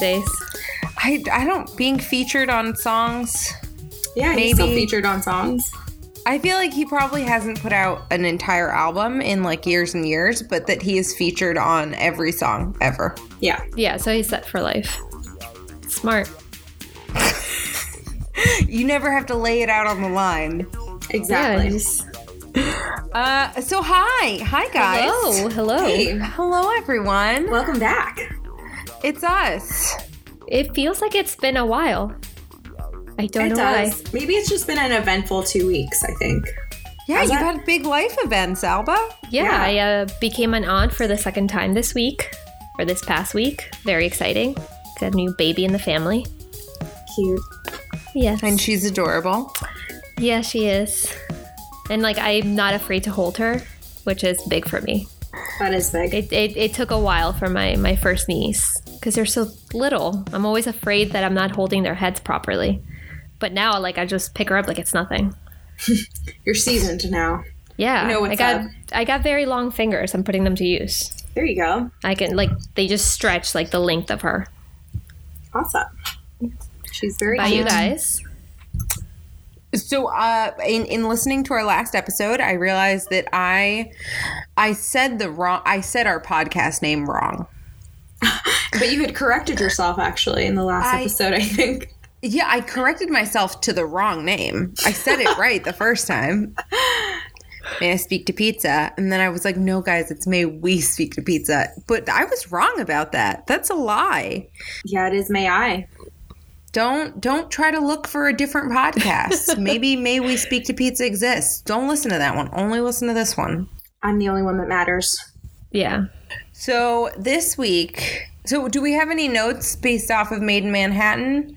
days? I, I don't being featured on songs. Yeah, he's still featured on songs. I feel like he probably hasn't put out an entire album in like years and years, but that he is featured on every song ever. Yeah. Yeah, so he's set for life. Smart. You never have to lay it out on the line. Exactly. Yeah, he's- Uh, so hi, hi guys. hello, hello. Hey, Hello everyone. welcome back. It's us. It feels like it's been a while. I don't It know why. does. Maybe it's just been an eventful two weeks, I think. Yeah, How's you've that? had big life events, Alba. Yeah, Yeah. I uh, became an aunt for the second time this week, or this past week. Very exciting. Got a new baby in the family. Cute. Yes. And she's adorable. yeah, she is. And like, I'm not afraid to hold her, which is big for me. That is big. It, it, it took a while for my, my first niece because they're so little. I'm always afraid that I'm not holding their heads properly. But now, like, I just pick her up like it's nothing. You're seasoned now. Yeah, You know what's I got up. I got very long fingers. I'm putting them to use. There you go. I can like they just stretch like the length of her. Awesome. She's very By cute. you guys. So, uh, in in listening to our last episode, I realized that I I said the wrong. I said our podcast name wrong. But you had corrected yourself actually in the last I- episode, I think. Yeah, I corrected myself to the wrong name. I said it right the first time. May I speak to pizza? And then I was like, no, guys, it's may we speak to pizza. But I was wrong about that. That's a lie. Yeah, it is May I. Don't don't try to look for a different podcast. Maybe may we speak to pizza exists. Don't listen to that one. Only listen to this one. I'm the only one that matters. Yeah. So this week, so do we have any notes based off of Maid in Manhattan?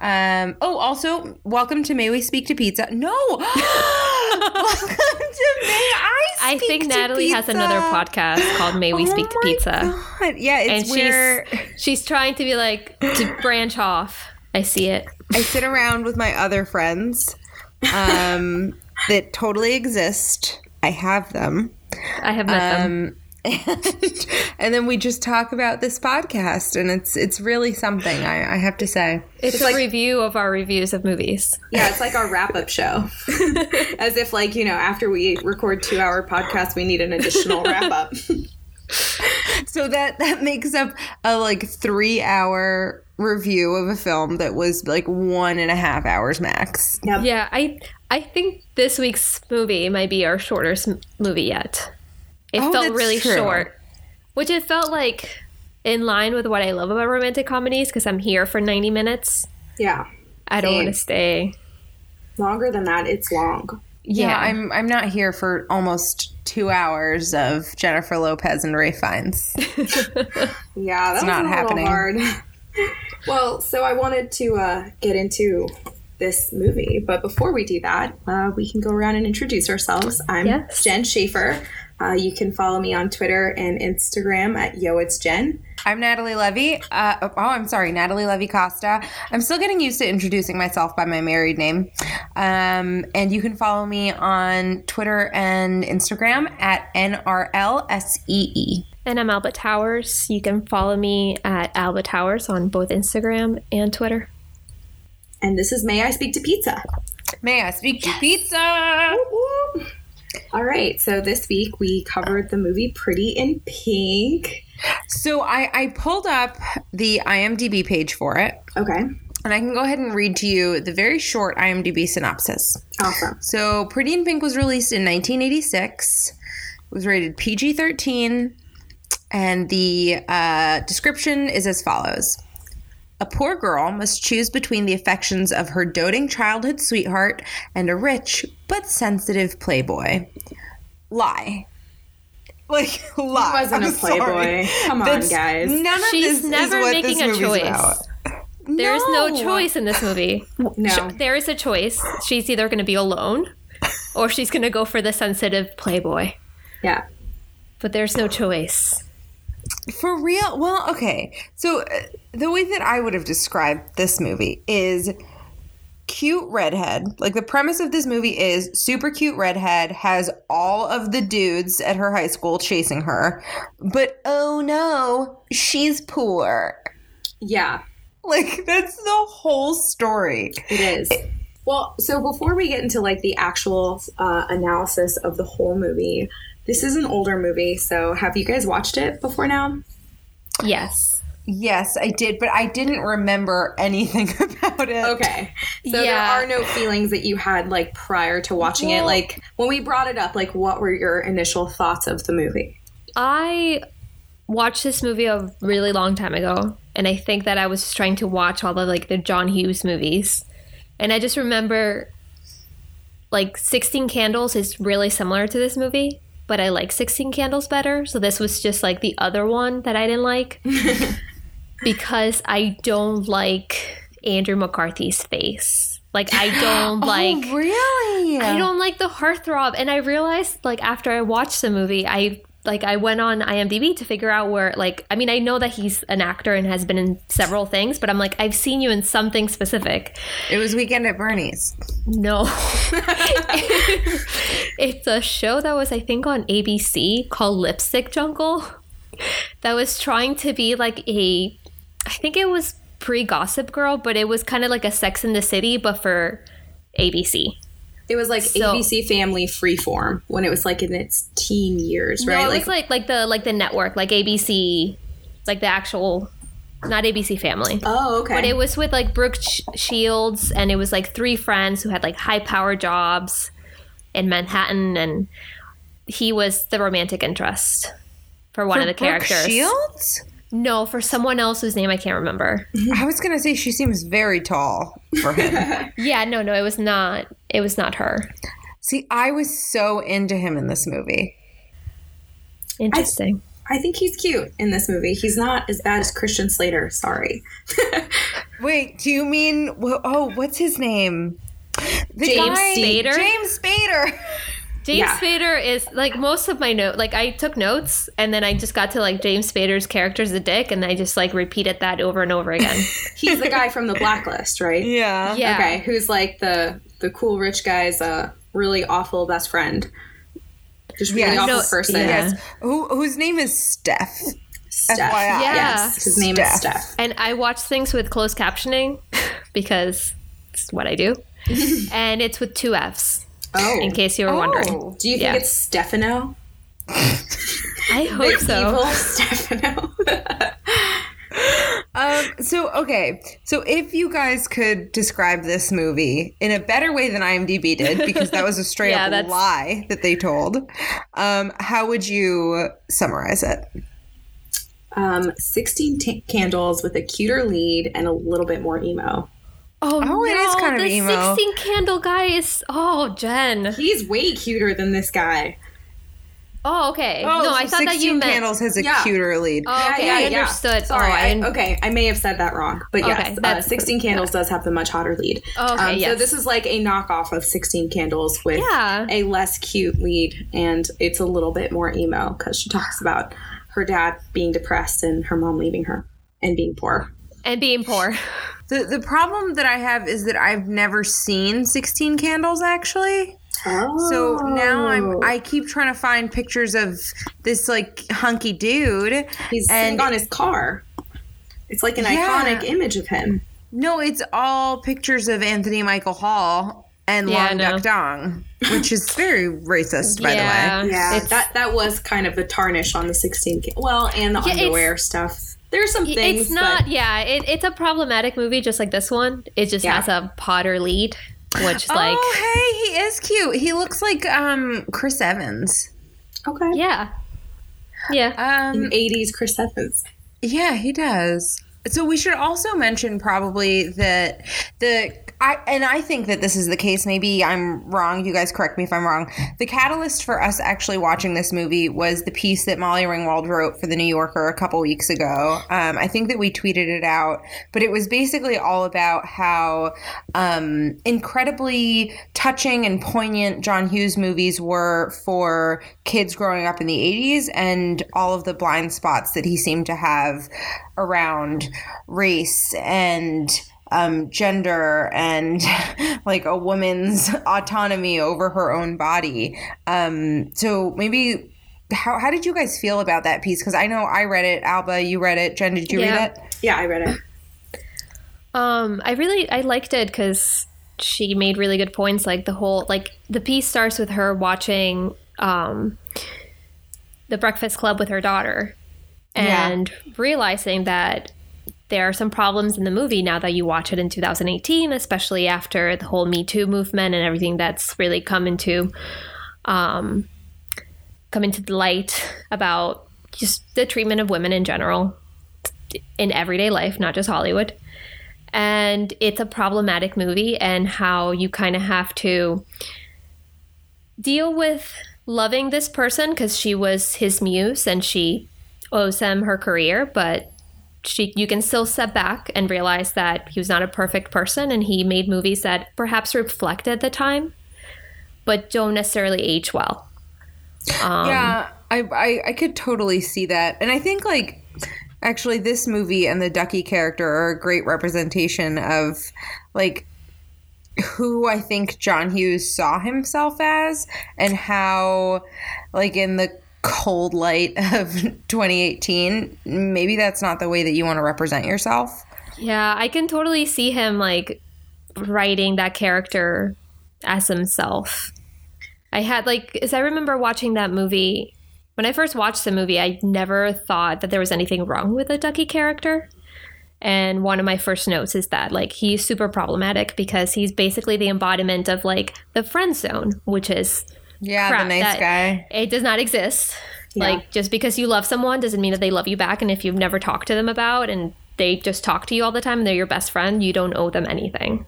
Um, oh, also, welcome to May We Speak to Pizza. No, welcome to May I I think Natalie has another podcast called May We Oh Speak to my Pizza. God. Yeah, And it's where she's she's trying to be like to branch off. I see it. I sit around with my other friends um, that totally exist. I have them. I have met them. And, and then we just talk about this podcast, and it's it's really something. I, I have to say. It's, a like- review of our reviews of movies. Yeah, it's like our wrap up show. As if, like, you know, after we record two hour podcast, we need an additional wrap up. So that that makes up a like three hour review of a film that was like one and a half hours max. Yep. Yeah, I I think this week's movie might be our shortest movie yet. It Oh, felt really true. short, which it felt like in line with what I love about romantic comedies because I'm here for 90 minutes. Yeah. I don't want to stay. Longer than that, it's long. Yeah, Yeah, I'm I'm not here for almost two hours of Jennifer Lopez and Ralph Fiennes. Yeah, that's not a happening. hard. well, so I wanted to uh, get into this movie, but before we do that, uh, we can go around and introduce ourselves. I'm Yes. Jen Schaefer. Uh, you can follow me on Twitter and Instagram at Yo It's Jen. I'm Natalie Levy. Uh, oh, I'm sorry, Natalie Levy Costa. I'm still getting used to introducing myself by my married name. Um, and you can follow me on Twitter and Instagram at NRLSEE. and I'm Alba Towers. You can follow me at Alba Towers on both Instagram and Twitter. And this is May I Speak to Pizza. May I speak to pizza? All right, so this week we covered the movie Pretty in Pink. So I, I pulled up the IMDb page for it, Okay, and I can go ahead and read to you the very short IMDb synopsis. awesome. So, Pretty in Pink was released in 1986. It was rated PG 13. And the uh, description is as follows A poor girl must choose between the affections of her doting childhood sweetheart and a rich but sensitive playboy. Lie. Like, lie. He wasn't a I'm sorry. playboy. Come on, That's- guys. None of She's this never is what making this a choice. about. There's no choice in this movie. No. There is a choice. She's either going to be alone or she's going to go for the sensitive playboy. Yeah. But there's no choice. For real? Well, okay. So uh, the way that I would have described this movie is cute redhead. Like the premise of this movie is super cute redhead has all of the dudes at her high school chasing her. But oh no, she's poor. Yeah, Like that's the whole story. it is. Well, so before we get into like the actual uh, analysis of the whole movie, this is an older movie. So have you guys watched it before now? Yes. Yes, I did, but I didn't remember anything about it. Okay. So there are no feelings that you had like prior to watching it. Like when we brought it up, like what were your initial thoughts of the movie? I watched this movie a really long time ago, and I think that I was just trying to watch all the like the John Hughes movies, and I just remember like Sixteen Candles is really similar to this movie, but I like Sixteen Candles better. So this was just like the other one that I didn't like because I don't like Andrew McCarthy's face. Like I don't oh, like. oh, really? I don't like the heartthrob. And I realized like after I watched the movie, I like I went on IMDb to figure out where like I mean I know that he's an actor and has been in several things, but I'm like I've seen you in something specific. It was Weekend at Bernie's. No. it's a show that was I think on ABC called Lipstick Jungle that was trying to be like a I think it was pre Gossip Girl, but it was kind of like a Sex in the City but for ABC. It was like So- ABC Family Freeform when it was like in its teen years, right? No, it was like like the like the network, like ABC, like the actual, not ABC Family. oh, okay. But it was with like Brooke Sh- Shields, and it was like three friends who had like high power jobs in Manhattan, and he was the romantic interest for one of the Brooke characters. Shields? No, for someone else whose name I can't remember. I was gonna say she seems very tall for him. yeah, no, no, it was not. It was not her. See, I was so into him in this movie. Interesting. I think he's cute in this movie. He's not as bad as Christian Slater. Sorry. Wait, do you mean? Oh, what's his name? The James Spader? James Spader. James Yeah. Spader is like most of my note. Like I took notes, and then I just got to like James Spader's character's a dick, and I just like repeated that over and over again. He's the guy from the Blacklist, right? Yeah. Yeah. Okay, who's like the the cool rich guy's uh, really awful best friend. Just really Yes. awful No, person. yeah. Yes. Who, whose name is Steph? Steph. FYI. Yeah. Yes, his name is Steph. Steph. and I watch things with closed captioning because it's what I do, and it's with two F's. Oh, In case you were wondering, Oh. do you think Yeah. it's Stefano? I hope so. Evil Stefano. Um, so okay, so if you guys could describe this movie in a better way than IMDb did, because that was a straight Yeah, up that's- lie that they told, um, how would you summarize it? um, Sixteen t- candles with a cuter lead and a little bit more emo. Oh, Oh, it no, is kind of the emo. sixteen candle guy is. Oh, Jen. He's way cuter than this guy. Oh, okay. Oh, no, I thought that you 16 meant. Candles has a Yeah. cuter lead. Oh, okay, I understood. Sorry, oh, I I, okay, I may have said that wrong, but Okay, yes, uh, Sixteen Candles does have the much hotter lead. Oh, okay, Um, So this is like a knockoff of Sixteen Candles with Yeah. a less cute lead, and it's a little bit more emo because she talks about her dad being depressed and her mom leaving her and being poor. And being poor. The the problem that I have is that I've never seen Sixteen Candles actually. Oh, So now I'm oh. I keep trying to find pictures of this like hunky dude. he's and- sitting on his car. It's like an Yeah. iconic image of him. No, it's all pictures of Anthony Michael Hall and Yeah, I Long know. Duck Dong, which is very racist, by yeah, the way. Yeah, It's, that that was kind of the tarnish on the 16 ca- well, and the Yeah, underwear stuff. There's some things. it's not. but- Yeah, it, it's a problematic movie, just like this one. It just Yeah. has a Potter lead, which like oh, hey, he is cute. He looks like um Chris Evans. okay. yeah, yeah. Um, 80s Chris Evans. Yeah, he does. So we should also mention probably that the I and I think that this is the case. Maybe I'm wrong. You guys correct me if I'm wrong. The catalyst for us actually watching this movie was the piece that Molly Ringwald wrote for the New Yorker a couple weeks ago. Um, I think that we tweeted it out, but it was basically all about how um, incredibly touching and poignant John Hughes movies were for kids growing up in the 80s and all of the blind spots that he seemed to have around race and um, gender and like a woman's autonomy over her own body. Um, so maybe how, how did you guys feel about that piece? Because I know I read it. Alba, you read it. Jen, did you Yeah. read it? Yeah, I read it. Um, I really I liked it because she made really good points. Like the whole like the piece starts with her watching um, the Breakfast Club with her daughter, Yeah. and realizing that there are some problems in the movie now that you watch it in 2018, especially after the whole Me Too movement and everything that's really come into um, come into the light about just the treatment of women in general in everyday life, not just Hollywood. And it's a problematic movie and how you kind of have to deal with loving this person because she was his muse and she owes him her career but she you can still step back and realize that he was not a perfect person and he made movies that perhaps reflected the time but don't necessarily age well. Um, yeah, I, I I could totally see that, and I think like actually this movie and the Ducky character are a great representation of like who I think John Hughes saw himself as, and how like in the cold light of 2018, maybe that's not the way that you want to represent yourself. Yeah, I can totally see him like writing that character as himself. I had like, as I remember watching that movie, when I first watched the movie, I never thought that there was anything wrong with the Ducky character. And one of my first notes is that like he's super problematic because he's basically the embodiment of like the friend zone, which is Yeah, the nice guy. It does not exist. Yeah. Like just because you love someone doesn't mean that they love you back. And if you've never talked to them about and they just talk to you all the time and they're your best friend, you don't owe them anything.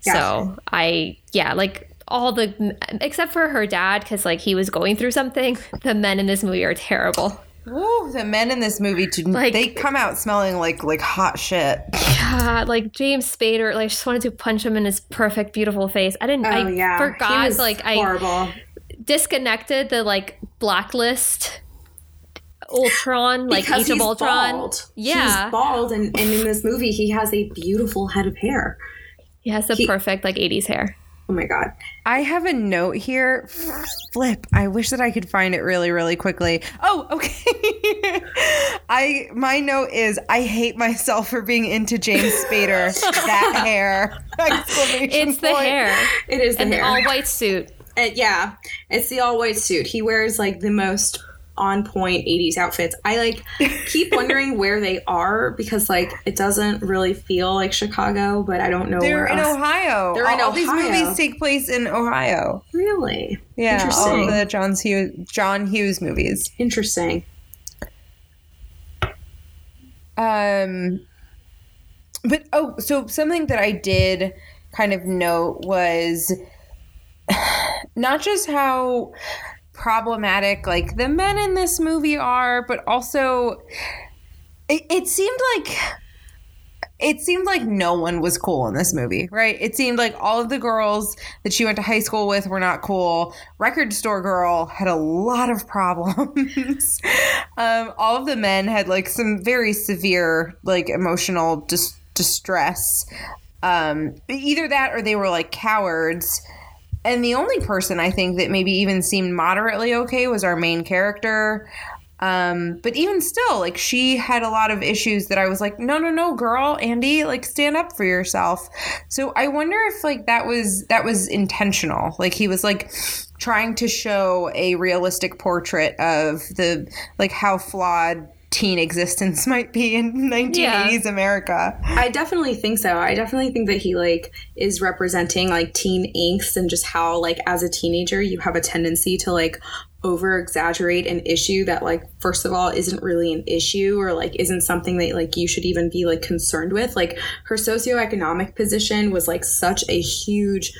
So I yeah, like all the except for her dad because like he was going through something. The men in this movie are terrible. Woo, the men in this movie, do, Like- they come out smelling like like hot shit. God, like James Spader, like I just wanted to punch him in his perfect, beautiful face. I didn't. Oh I yeah, forgot. Like I horrible. disconnected the like blacklist Ultron, like because Age of he's Ultron. bald. Yeah. he's bald, and, and in this movie, he has a beautiful head of hair. He has the He- perfect like 80s hair. Oh my god! I have a note here. Flip. I wish that I could find it really, really quickly. Oh, okay. I my note is I hate myself for being into James Spader. that hair. It's the point. hair It is the and the all white suit. Uh, yeah, it's the all white suit. He wears like the most on point 80s outfits. I like keep wondering where they are because like it doesn't really feel like Chicago, but I don't know They're where in else. Ohio. They're in all, all these movies take place in Ohio. Really Yeah, all the John Hughes, John Hughes movies. interesting. Um, but oh, so something that I did kind of note was not just how problematic like the men in this movie are, but also it, it seemed like it seemed like no one was cool in this movie, right? It seemed like all of the girls that she went to high school with were not cool. Record store girl had a lot of problems. um, all of the men had like some very severe, like emotional dis- distress. Um, either that or they were like cowards. And the only person I think that maybe even seemed moderately okay was our main character. Um, but even still, like she had a lot of issues that I was like, no, no, no, girl, Andy, like stand up for yourself. So I wonder if like that was that was intentional. Like he was like trying to show a realistic portrait of the like how flawed teen existence might be in 1980s America. I definitely think so. I definitely think that he like is representing like teen angst and just how like as a teenager you have a tendency to like over exaggerate an issue that like first of all isn't really an issue or like isn't something that like you should even be like concerned with. Like her socioeconomic position was like such a huge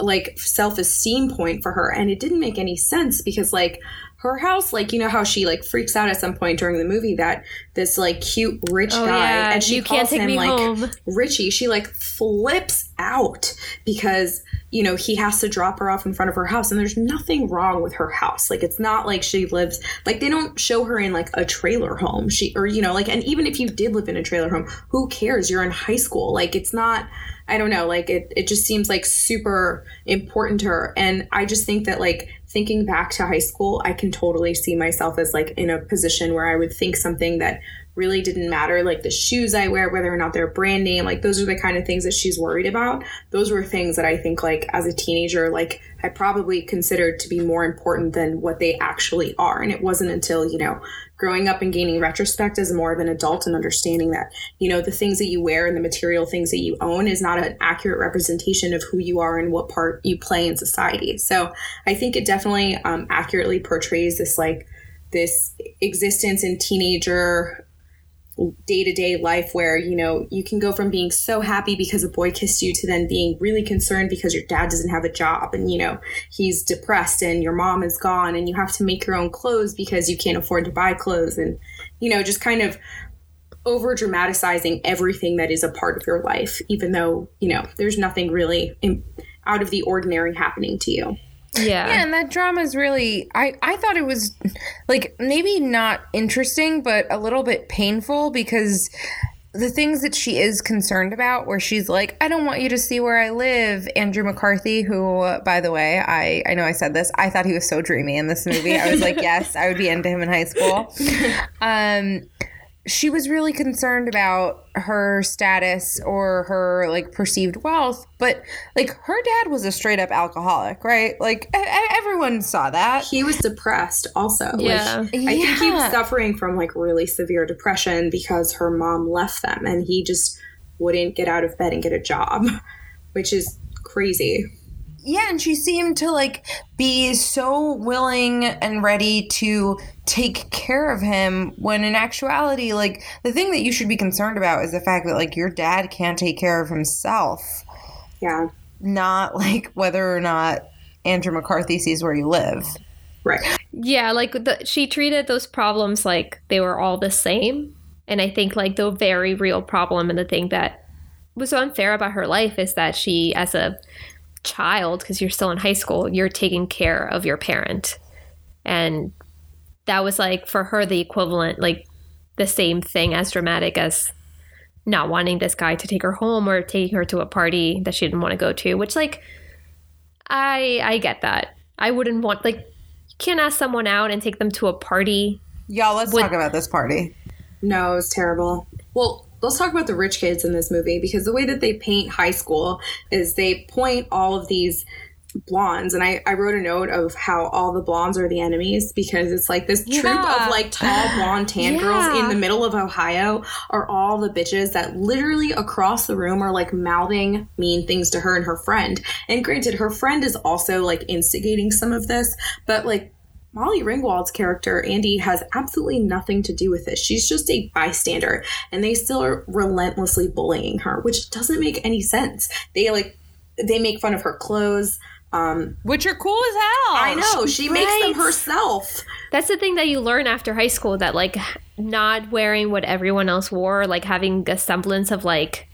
like self-esteem point for her and it didn't make any sense because like her house, like you know how she like freaks out at some point during the movie that this like cute rich Oh, guy yeah. and she You calls can't take him like home. Richie. She like flips out because you know he has to drop her off in front of her house and there's nothing wrong with her house. Like it's not like she lives like they don't show her in like a trailer home. She or you know like and even if you did live in a trailer home, who cares? You're in high school. Like it's not I don't know, like it, it just seems like super important to her. And I just think that like thinking back to high school, I can totally see myself as like in a position where I would think something that really didn't matter, like the shoes I wear, whether or not they're brand name, like those are the kind of things that she's worried about. Those were things that I think like as a teenager, like I probably considered to be more important than what they actually are. And it wasn't until, you know, growing up and gaining retrospect as more of an adult and understanding that you know the things that you wear and the material things that you own is not an accurate representation of who you are and what part you play in society so i think it definitely um, accurately portrays this like this existence in teenager day-to-day life where you know you can go from being so happy because a boy kissed you to then being really concerned because your dad doesn't have a job and you know he's depressed and your mom is gone and you have to make your own clothes because you can't afford to buy clothes and you know just kind of over dramatizing everything that is a part of your life even though you know there's nothing really out of the ordinary happening to you Yeah. Yeah, and that drama is really I I thought it was like maybe not interesting but a little bit painful because the things that she is concerned about where she's like I don't want you to see where I live. Andrew McCarthy who by the way I I know I said this I thought he was so dreamy in this movie. I was like yes I would be into him in high school. Um she was really concerned about her status or her like perceived wealth but like her dad was a straight up alcoholic right? Like e- e- everyone saw that. He was depressed also. Yeah. like, i think he was suffering from like really severe depression because her mom left them and he just wouldn't get out of bed and get a job which is crazy yeah and she seemed to like be so willing and ready to take care of him when in actuality like the thing that you should be concerned about is the fact that like your dad can't take care of himself. Yeah. Not like whether or not andrew mccarthy sees where you live. Right. Yeah, like the, she treated those problems like they were all the same. And I think like the very real problem and the thing that was so unfair about her life is that she, as a child, because you're still in high school, you're taking care of your parent. And that was like for her the equivalent, like the same thing as dramatic as not wanting this guy to take her home or taking her to a party that she didn't want to go to, which like I I get that. I wouldn't want like you can't ask someone out and take them to a party. y'all let's Would- talk about this party No, it was terrible. Well, let's talk about the rich kids in this movie because the way that they paint high school is they point all of these blondes and I, I wrote a note of how all the blondes are the enemies because it's like this troop of like tall blonde tan girls in the middle of Ohio are all the bitches that literally across the room are like mouthing mean things to her and her friend. And granted, her friend is also like instigating some of this, but like Molly Ringwald's character, Andy, has absolutely nothing to do with this. She's just a bystander, and they still are relentlessly bullying her, which doesn't make any sense. They like they make fun of her clothes. Um, which are cool as hell I know she makes them herself. That's the thing that you learn after high school that like not wearing what everyone else wore, like having a semblance of like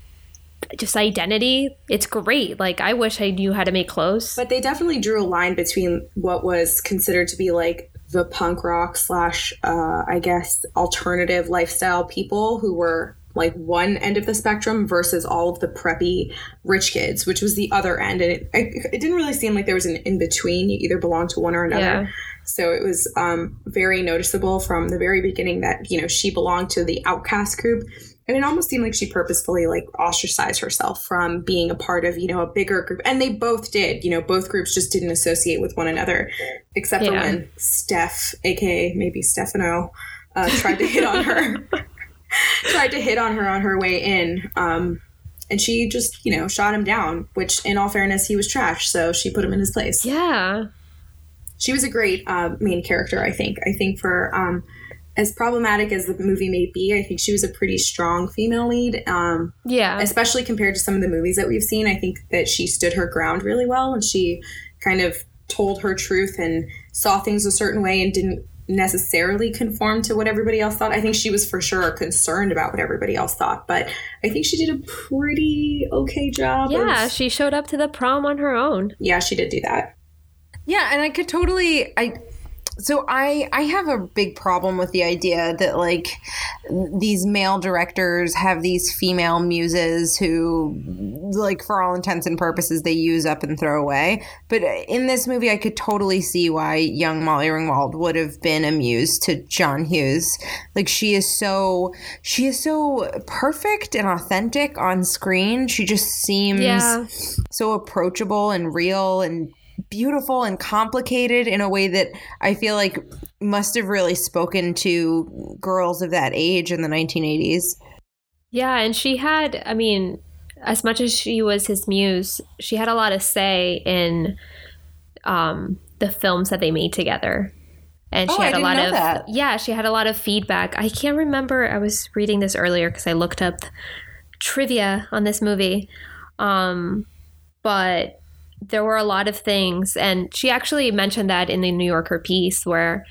just identity. It's great. Like I wish I knew how to make clothes. But they definitely drew a line between what was considered to be like the punk rock slash, uh, I guess, alternative lifestyle people who were like one end of the spectrum versus all of the preppy rich kids, which was the other end. And it, it, it didn't really seem like there was an in between. You either belonged to one or another. Yeah. So it was um, very noticeable from the very beginning that, you know, she belonged to the outcast group. And it almost seemed like she purposefully like ostracized herself from being a part of, you know, a bigger group. And they both did, you know, both groups just didn't associate with one another, except for when Steph, aka maybe Stefano, uh, tried to hit on her. tried to hit on her on her way in. Um, and she just, you know, shot him down, which in all fairness, he was trash. So she put him in his place yeah. she was a great uh, main character. I think. I think for um, as problematic as the movie may be, I think she was a pretty strong female lead. Um, Yeah. especially compared to some of the movies that we've seen. I think that she stood her ground really well, and she kind of told her truth and saw things a certain way and didn't necessarily conform to what everybody else thought. I think she was for sure concerned about what everybody else thought, but I think she did a pretty okay job. Yeah, of- she showed up to the prom on her own. yeah, she did do that. Yeah, and I could totally I so I I have a big problem with the idea that like these male directors have these female muses who like for all intents and purposes they use up and throw away. But in this movie I could totally see why young Molly Ringwald would have been a muse to John Hughes. Like she is so she is so perfect and authentic on screen. She just seems Yeah. so approachable and real and beautiful and complicated in a way that I feel like must have really spoken to girls of that age in the 1980s. Yeah, and she had, I mean, as much as she was his muse, she had a lot of say in um, the films that they made together. And she Oh, had a lot of that. yeah, she had a lot of feedback. I can't remember. I was reading this earlier because I looked up trivia on this movie, um, but there were a lot of things, and she actually mentioned that in the New Yorker piece where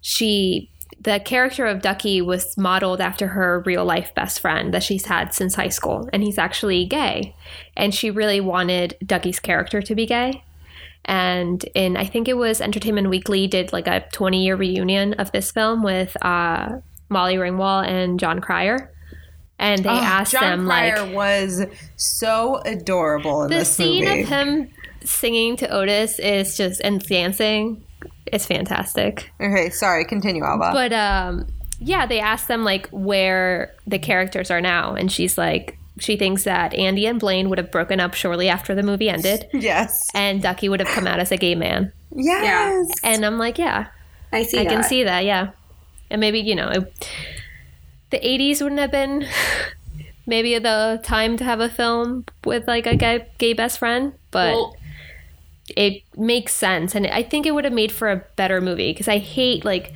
she the character of Ducky was modeled after her real life best friend that she's had since high school, and he's actually gay. And she really wanted Ducky's character to be gay. And in, I think it was Entertainment Weekly did like a 20 year reunion of this film with uh, Molly Ringwald and Jon Cryer. And they Oh, asked Jon them, Cryer like, was so adorable in the this scene movie. of him singing to Otis is just, and dancing is fantastic. okay, sorry, continue, Alba. But um, yeah, they asked them like where the characters are now, and she's like, she thinks that Andy and Blaine would have broken up shortly after the movie ended, yes. and Ducky would have come out as a gay man. Yes. And I'm like, yeah, I see I that. can see that, yeah. And maybe you know, it, the '80s wouldn't have been maybe the time to have a film with like a gay, gay best friend, but Well, it makes sense. And i think it would have made for a better movie because i hate like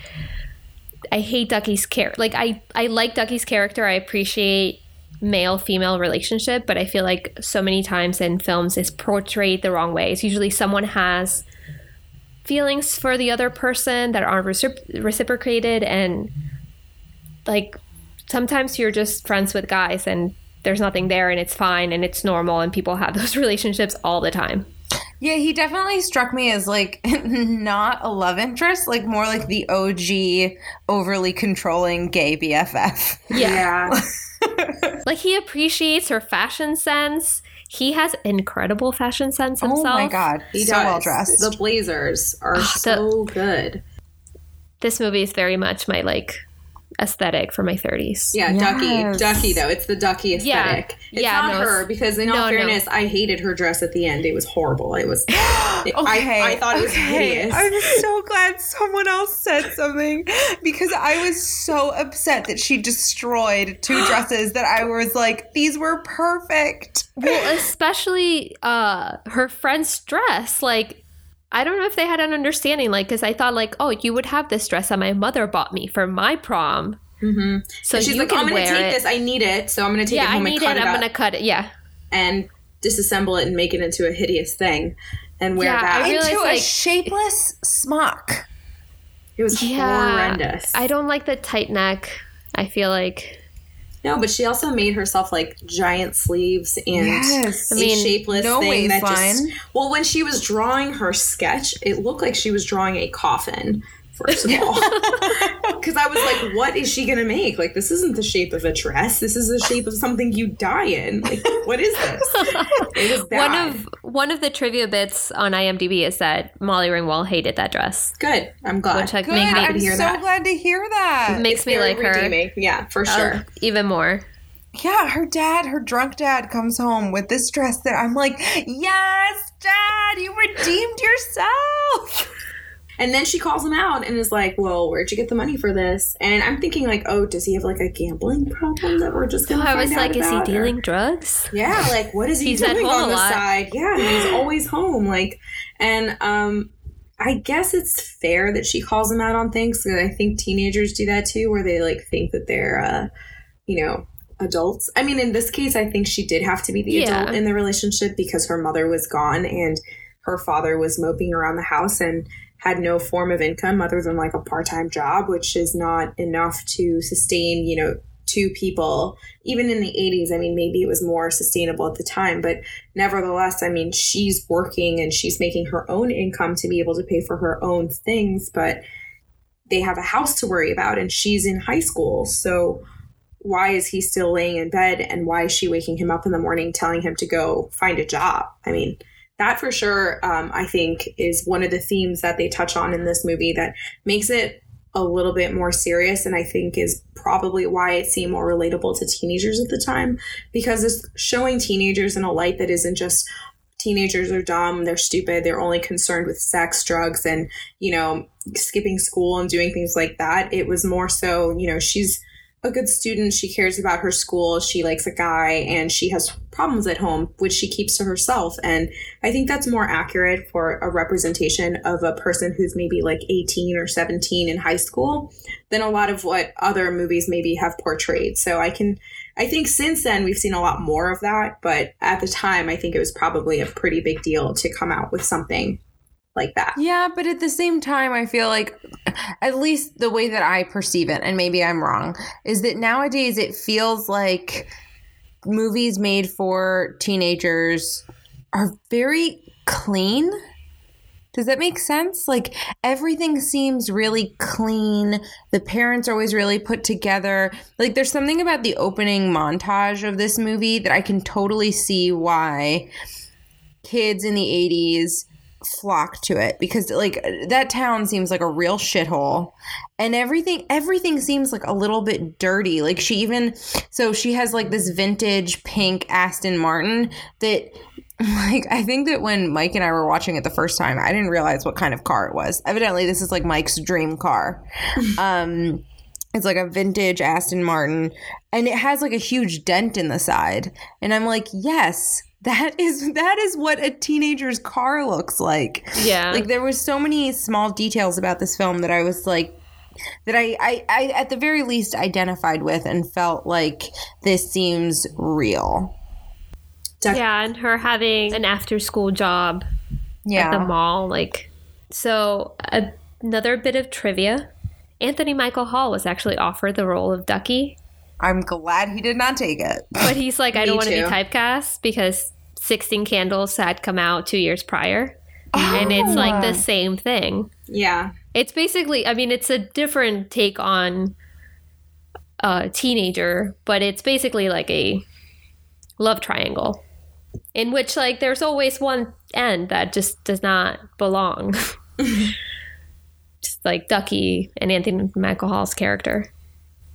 i hate ducky's character like i i like ducky's character. I appreciate male female relationship but i feel like so many times in films it's portrayed the wrong way. It's usually someone has feelings for the other person that aren't recipro- reciprocated and like sometimes you're just friends with guys and there's nothing there and it's fine and it's normal and people have those relationships all the time Yeah, he definitely struck me as like not a love interest, like more like the OG overly controlling gay BFF. yeah. Like he appreciates her fashion sense. He has incredible fashion sense himself. Oh my god, He so does. well dressed. The blazers are ah, so good. This movie is very much my like aesthetic for my 30s. Yeah, Yes. Ducky. Ducky, though. It's the Ducky aesthetic. It's Yeah, not no, it's- her, because in all no, no. fairness, I hated her dress at the end. It was horrible. It was. it- I, I thought it was hideous. I'm so glad someone else said something because I was so upset that she destroyed two dresses that I was like, these were perfect. Well, especially uh her friend's dress like I don't know if they had an understanding like cuz I thought like oh you would have this dress that my mother bought me for my prom. hmm So She's you like, can I'm going to take it. this. I need it. So I'm going to take yeah, it I home need and it. cut it, I'm going to cut it. Yeah. and disassemble it and make it into a hideous thing and wear Yeah, that. I realized, Into a shapeless smock. it was Yeah. horrendous. I don't like the tight neck. I feel like no, but she also made herself like giant sleeves and Yes. I mean, shapeless no thing that just waistline. well when she was drawing her sketch it looked like she was drawing a coffin first of all because i was like what is she gonna make like this isn't the shape of a dress this is the shape of something you die in like what is this it bad. one of one of the trivia bits on IMDb is that Molly Ringwald hated that dress, good i'm glad which like Good. made me I'm hear so that. glad to hear that. makes me Very like her redeeming. yeah for sure uh, even more. Yeah, her dad, her drunk dad comes home with this dress that I'm like, yes, dad, you redeemed yourself. and then she calls him out and is like well where'd you get the money for this and i'm thinking like oh does he have like a gambling problem that we're just gonna I was like, is he about, or- dealing drugs? Yeah, like what is he He's doing on the side? Yeah, he's always home. Like, and um, I guess it's fair that she calls him out on things. 'cause I think teenagers do that too, where they like think that they're, uh, you know, adults. I mean, in this case, I think she did have to be the Yeah. adult in the relationship because her mother was gone and her father was moping around the house and had no form of income other than like a part-time job which is not enough to sustain you know two people even in the 80s i mean maybe it was more sustainable at the time but nevertheless i mean she's working and she's making her own income to be able to pay for her own things but they have a house to worry about and she's in high school. So why is he still laying in bed and why is she waking him up in the morning telling him to go find a job? I mean that for sure um, i think is one of the themes that they touch on in this movie that makes it a little bit more serious and i think is probably why it seemed more relatable to teenagers at the time. Because it's showing teenagers in a light that isn't just teenagers are dumb they're stupid they're only concerned with sex drugs and you know skipping school and doing things like that. It was more so you know she's a good student. She cares about her school. She likes a guy and she has problems at home, which she keeps to herself. And I think that's more accurate for a representation of a person who's maybe like 18 or 17 in high school than a lot of what other movies maybe have portrayed. So I can, I think since then we've seen a lot more of that. But at the time, I think it was probably a pretty big deal to come out with something like that. Yeah, but at the same time, I feel like, at least the way that I perceive it, and maybe I'm wrong, is that nowadays it feels like movies made for teenagers are very clean. Does that make sense? Like everything seems really clean. The parents are always really put together. Like there's something about the opening montage of this movie that I can totally see why kids in the 80s flock to it because like that town seems like a real shithole. And everything everything seems like a little bit dirty. Like she even so she has like this vintage pink aston martin that like i think that when mike and i were watching it the first time i didn't realize what kind of car it was. Evidently this is like mike's dream car. Um it's like a vintage Aston Martin and it has like a huge dent in the side. And I'm like, yes, that is that is what a teenager's car looks like. Yeah. Like there was so many small details about this film that I was like that I, I, I at the very least identified with and felt like this seems real. yeah, and her having an after school job Yeah. at the mall. Like, so a, another bit of trivia Anthony Michael Hall was actually offered the role of Ducky, I'm glad he did not take it. but he's like, I don't want to be typecast because 16 Candles had come out two years prior. And it's oh. like the same thing. Yeah. It's basically, I mean, it's a different take on a teenager, but it's basically like a love triangle in which, like, there's always one end that just does not belong. just like Ducky and Anthony Michael Hall's character.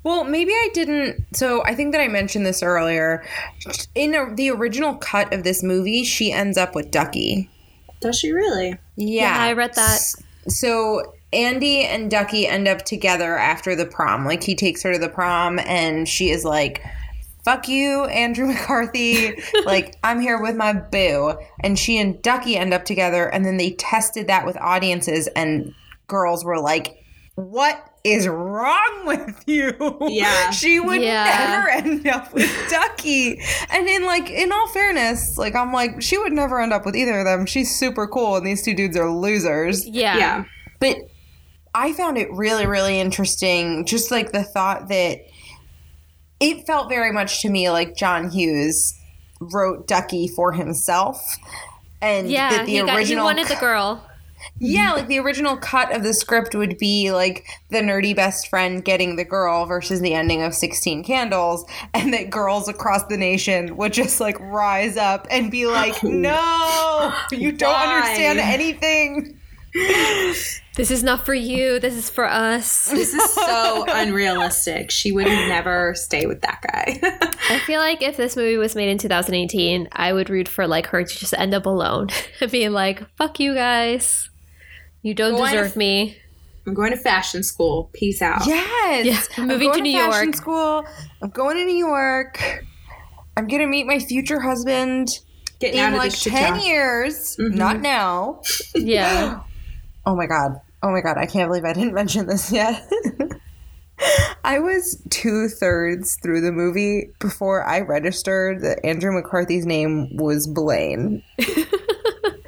Well, maybe I didn't. So I think that I mentioned this earlier. In a, the original cut of this movie, she ends up with Ducky. Does she really? Yeah, I read that. So Andy and Ducky end up together after the prom. Like he takes her to the prom, and she is like, "Fuck you, Andrew McCarthy." like I'm here with my boo, and she and Ducky end up together, and then they tested that with audiences, and girls were like, "What?" Is wrong with you? Yeah. she would Yeah. never end up with Ducky. And in like, in all fairness, like I'm like, she would never end up with either of them. She's super cool, and these two dudes are losers. Yeah. Yeah. But I found it really, really interesting. Just like the thought that it felt very much to me like John Hughes wrote Ducky for himself. And Yeah, that the he, got, he wanted the girl. Yeah, like the original cut of the script would be like the nerdy best friend getting the girl versus the ending of 16 Candles, and that girls across the nation would just like rise up and be like, no, you don't Why? understand anything. This is not for you. This is for us. This is so unrealistic. She would never stay with that guy. I feel like if this movie was made in 2018, I would root for like her to just end up alone and being like, "Fuck you guys, you don't Go on deserve if- me." I'm going to fashion school. Peace out. Yes. Yeah, I'm moving going to New fashion York. school. I'm going to New York. I'm going to meet my future husband Getting in out of like 10 shit years, Mhm. not now. Yeah, Oh my god. Oh my god. I can't believe I didn't mention this yet. I was two thirds through the movie before I registered that Andrew McCarthy's name was Blaine.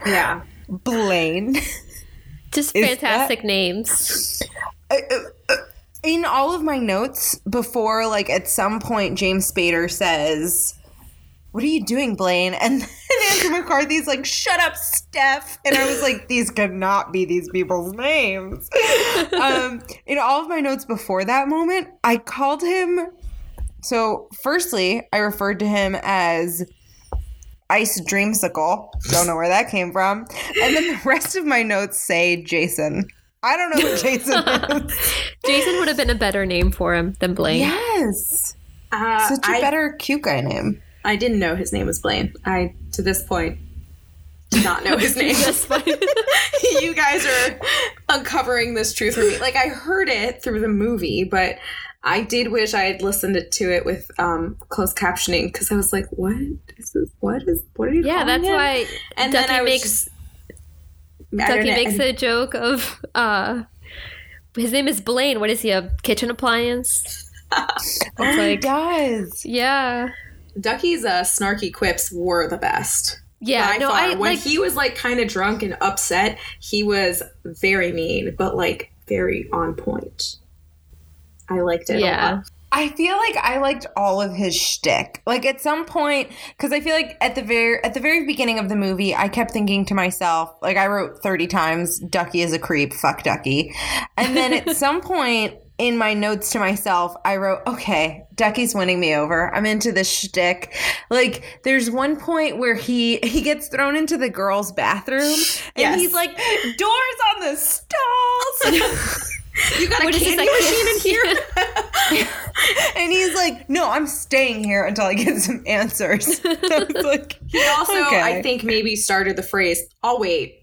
Yeah. Blaine. Just Is fantastic names. Uh, uh, uh, in all of my notes before, like at some point, James Spader says, What are you doing, Blaine? And then Andrew McCarthy's like, Shut up, Steph. And I was like, These could not be these people's names. um, in all of my notes before that moment, I called him. So, firstly, I referred to him as Ice Dreamsicle. Don't know where that came from. And then the rest of my notes say Jason. I don't know who Jason is. Jason would have been a better name for him than Blaine. Yes. Uh, Such a I, better cute guy name. I didn't know his name was Blaine. I, to this point, did not know his name. That's fine. you guys are uncovering this truth for me. Like, I heard it through the movie, but I did wish I had listened to it with um, closed captioning because I was like, what is this? What is, what are you yeah, that's him? why And Ducky then I was makes just, Ducky don't know. makes a joke of uh his name is Blaine. What is he? A kitchen appliance? It's he like does. yeah, Ducky's uh, snarky quips were the best. yeah. by no, far. I when like. he was like kind of drunk and upset, he was very mean, but like very on point. I liked it. a yeah, lot. I feel like I liked all of his shtick. Like at some point, because I feel like at the very at the very beginning of the movie, I kept thinking to myself, like I wrote thirty times, "Ducky is a creep, fuck Ducky," and then at some point in my notes to myself, I wrote, "Okay, Ducky's winning me over. I'm into this shtick." Like there's one point where he he gets thrown into the girls' bathroom, and Yes. he's like, "Doors on the stalls." You got a What is candy like- machine in here? And he's like, no, I'm staying here until I get some answers. Like, he also, Okay. I think, maybe started the phrase "I'll wait"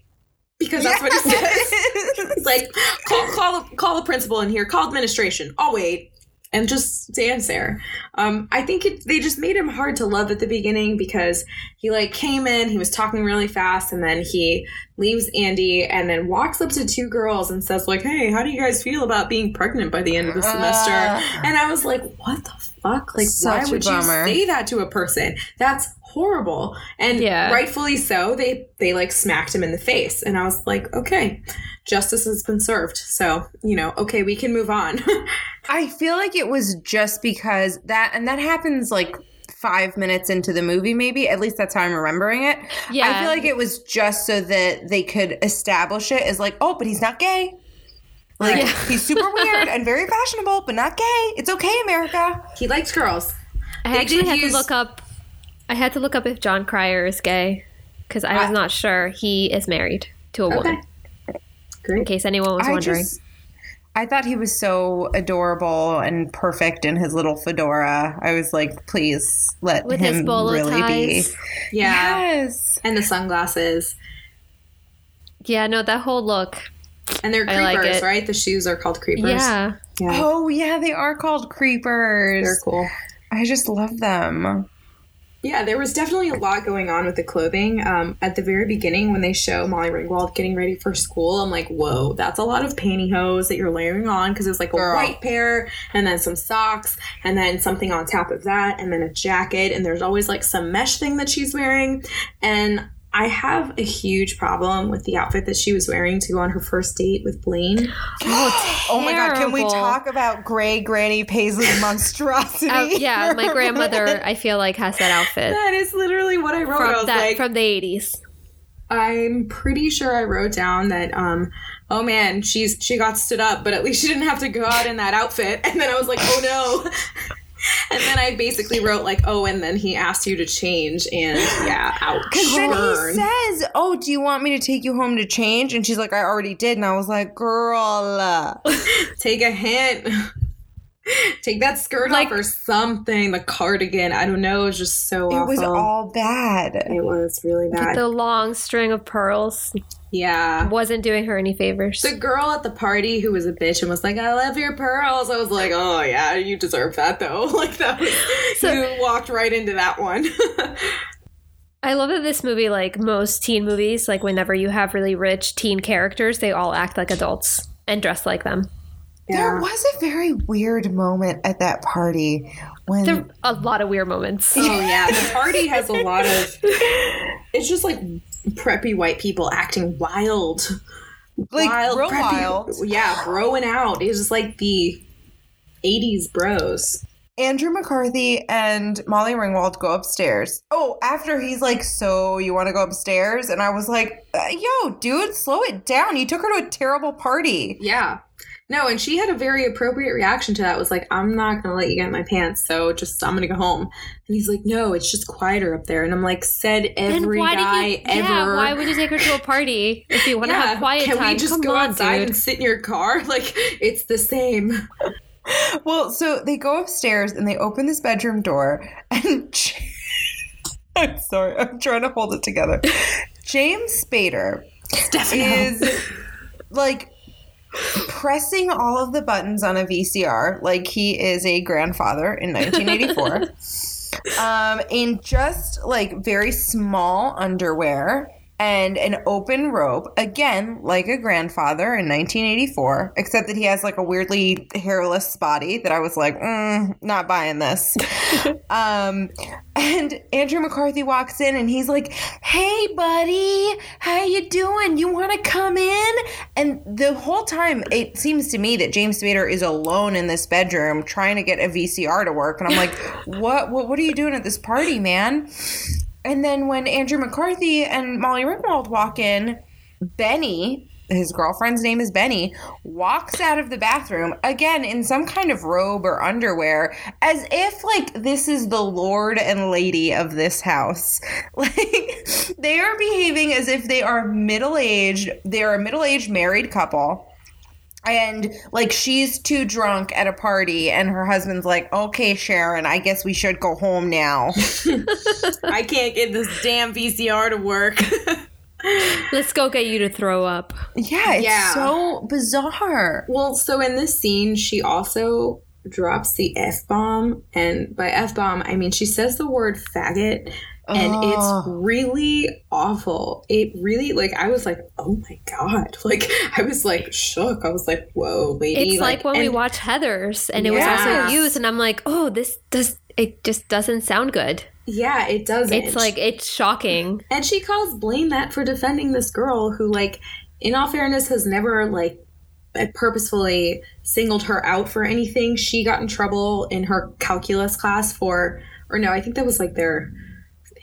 because that's what he says. Like call call call the principal in here, call administration. I'll wait. And just stands there. Um, I think it, they just made him hard to love at the beginning because he like came in, he was talking really fast, and then he leaves Andy and then walks up to two girls and says like, "Hey, how do you guys feel about being pregnant by the end of the semester?" Ah. and I was like, "What the fuck? Like, why would you say that to a person? That's horrible." And Yeah. rightfully so. They they like smacked him in the face, and I was like, "Okay, justice has been served." So you know, okay, we can move on. I feel like it was just because that, and that happens like five minutes into the movie, maybe. At least that's how I'm remembering it. Yeah. I feel like it was just so that they could establish it as like, oh, but he's not gay. Like, Right. he's super weird and very fashionable, but not gay. It's okay, America. he likes girls. I They actually had use- to look up. I had to look up if Jon Cryer is gay because I was Ah. not sure. He is married to a Okay, woman. In case anyone was I wondering. just, I thought he was so adorable and perfect in his little fedora. I was like, please let With him his bolo really ties. be. Yeah, Yes. and the sunglasses, Yeah, no, that whole look. and they're I like creepers, it. right? The shoes are called creepers. Yeah. yeah, Oh yeah, they are called creepers. they're cool. I just love them. Yeah, there was definitely a lot going on with the clothing. Um, at the very beginning, when they show Molly Ringwald getting ready for school, I'm like, whoa, that's a lot of pantyhose that you're layering on because it's like a Girl. white pair and then some socks and then something on top of that and then a jacket. And there's always like some mesh thing that she's wearing. And I have a huge problem with the outfit that she was wearing to go on her first date with Blaine. Oh my god, can we talk about Gray Granny Paisley monstrosity? Uh, yeah, my grandmother, I feel like, has that outfit That is literally what I wrote. I from was that like, from the eighties. I'm pretty sure I wrote down that um oh man, she's she got stood up, but at least she didn't have to go out in that outfit. And then I was like, "Oh no." and then I basically wrote like, "Oh, and then he asked you to change and yeah, ouch. Because then he says, "Oh, do you want me to take you home to change?" And she's like, "I already did." And I was like, "Girl, Take a hint. Take that skirt Like- off or something. The cardigan. I don't know. It was just so it was all bad." it was really bad. The long string of pearls yeah. wasn't doing her any favors. The girl at the party who was a bitch and was like, "I love your pearls." I was like, "Oh yeah, you deserve that though." Like that was So- you walked right into that one. I love that this movie, like most teen movies, like whenever you have really rich teen characters, they all act like adults and dress like them. There was a very weird moment at that party when There a lot of weird moments. Oh yeah, the party has a lot of. It's it's just like preppy white people acting wild. Like, real preppy- wild. Yeah, broing out. It's just like the 80s bros. Andrew McCarthy and Molly Ringwald go upstairs. Oh, after he's like, So you want to go upstairs? And I was like, uh, Yo, dude, slow it down. You took her to a terrible party. Yeah. No, and she had a very appropriate reaction to that. Was like, I'm not gonna let you get in my pants, so just I'm gonna go home. And he's like, No, it's just quieter up there. And I'm like, said every why guy did you? ever. Yeah, why would you take her to a party if you want to Yeah, have quiet Can time? Can we just Come go on, outside dude. and sit in your car? Like it's the same. Well, so they go upstairs and they open this bedroom door, and I'm sorry, I'm trying to hold it together. James Spader Stefano. is like pressing all of the buttons on a VCR like he is a grandfather in 1984. um, in just like very small underwear and an open robe, again, like a grandfather in 1984, except that he has like a weirdly hairless body that I was like, mm, not buying this. um, and Andrew McCarthy walks in and he's like, "Hey, buddy, how you doing? You want to come in?" And the whole time, it seems to me that James Spader is alone in this bedroom trying to get a VCR to work, and I'm like, "What? What? What are you doing at this party, man?" And then when Andrew McCarthy and Molly Ringwald walk in, Benny, his girlfriend's name is Benny, walks out of the bathroom again in some kind of robe or underwear, as if like this is the lord and lady of this house. Like they are behaving as if they are middle aged. They are a middle aged married couple. And like she's too drunk at a party, and her husband's like, "Okay, Sharon, I guess we should go home now." I can't get this damn VCR to work. Let's go get you to throw up. Yeah, it's Yeah. so bizarre. well, so in this scene, she also drops the F bomb. And by F bomb, I mean she says the word faggot. And Oh. it's really awful. It really, like, I was like, oh my God. Like, I was like shook. I was like, whoa, lady. It's like, when we watch Heathers, and it was also used, and I'm like, oh, this does. It just doesn't sound good. Yeah, it doesn't. It's like it's shocking. And she calls Blaine that for defending this girl who, like, in all fairness, has never, like, uh, purposefully singled her out for anything. She got in trouble in her calculus class for, or no, I think that was like their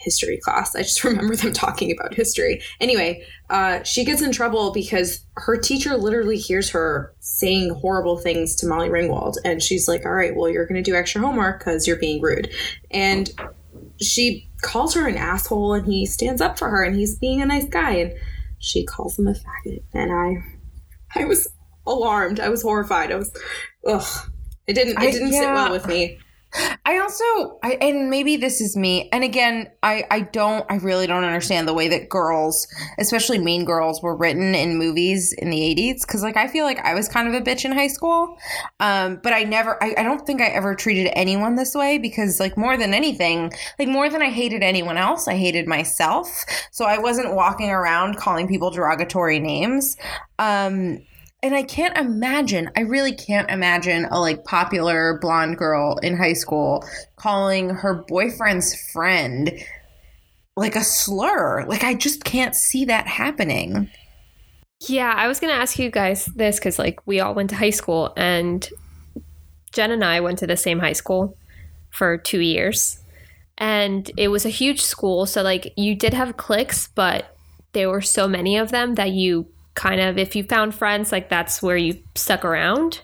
history class. I just remember them talking about history. Anyway, uh, she gets in trouble because her teacher literally hears her saying horrible things to Molly Ringwald. And she's like, all right, well, you're going to do extra homework because you're being rude. And she calls her an asshole and he stands up for her and he's being a nice guy and she calls him a faggot and I I was alarmed. I was horrified. I was ugh. It didn't it didn't sit yeah. well with me. I also, I, and maybe this is me. And again, I, I don't, I really don't understand the way that girls, especially mean girls, were written in movies in the 80s. Cause like, I feel like I was kind of a bitch in high school. Um, but I never, I, I don't think I ever treated anyone this way because like more than anything, like more than I hated anyone else, I hated myself. So I wasn't walking around calling people derogatory names. Um, and I can't imagine, I really can't imagine a like popular blonde girl in high school calling her boyfriend's friend like a slur. Like I just can't see that happening. Yeah, I was gonna ask you guys this because like we all went to high school, and Jen and I went to the same high school for two years, and it was a huge school. So like you did have cliques, but there were so many of them that you kind of, if you found friends, like that's where you stuck around.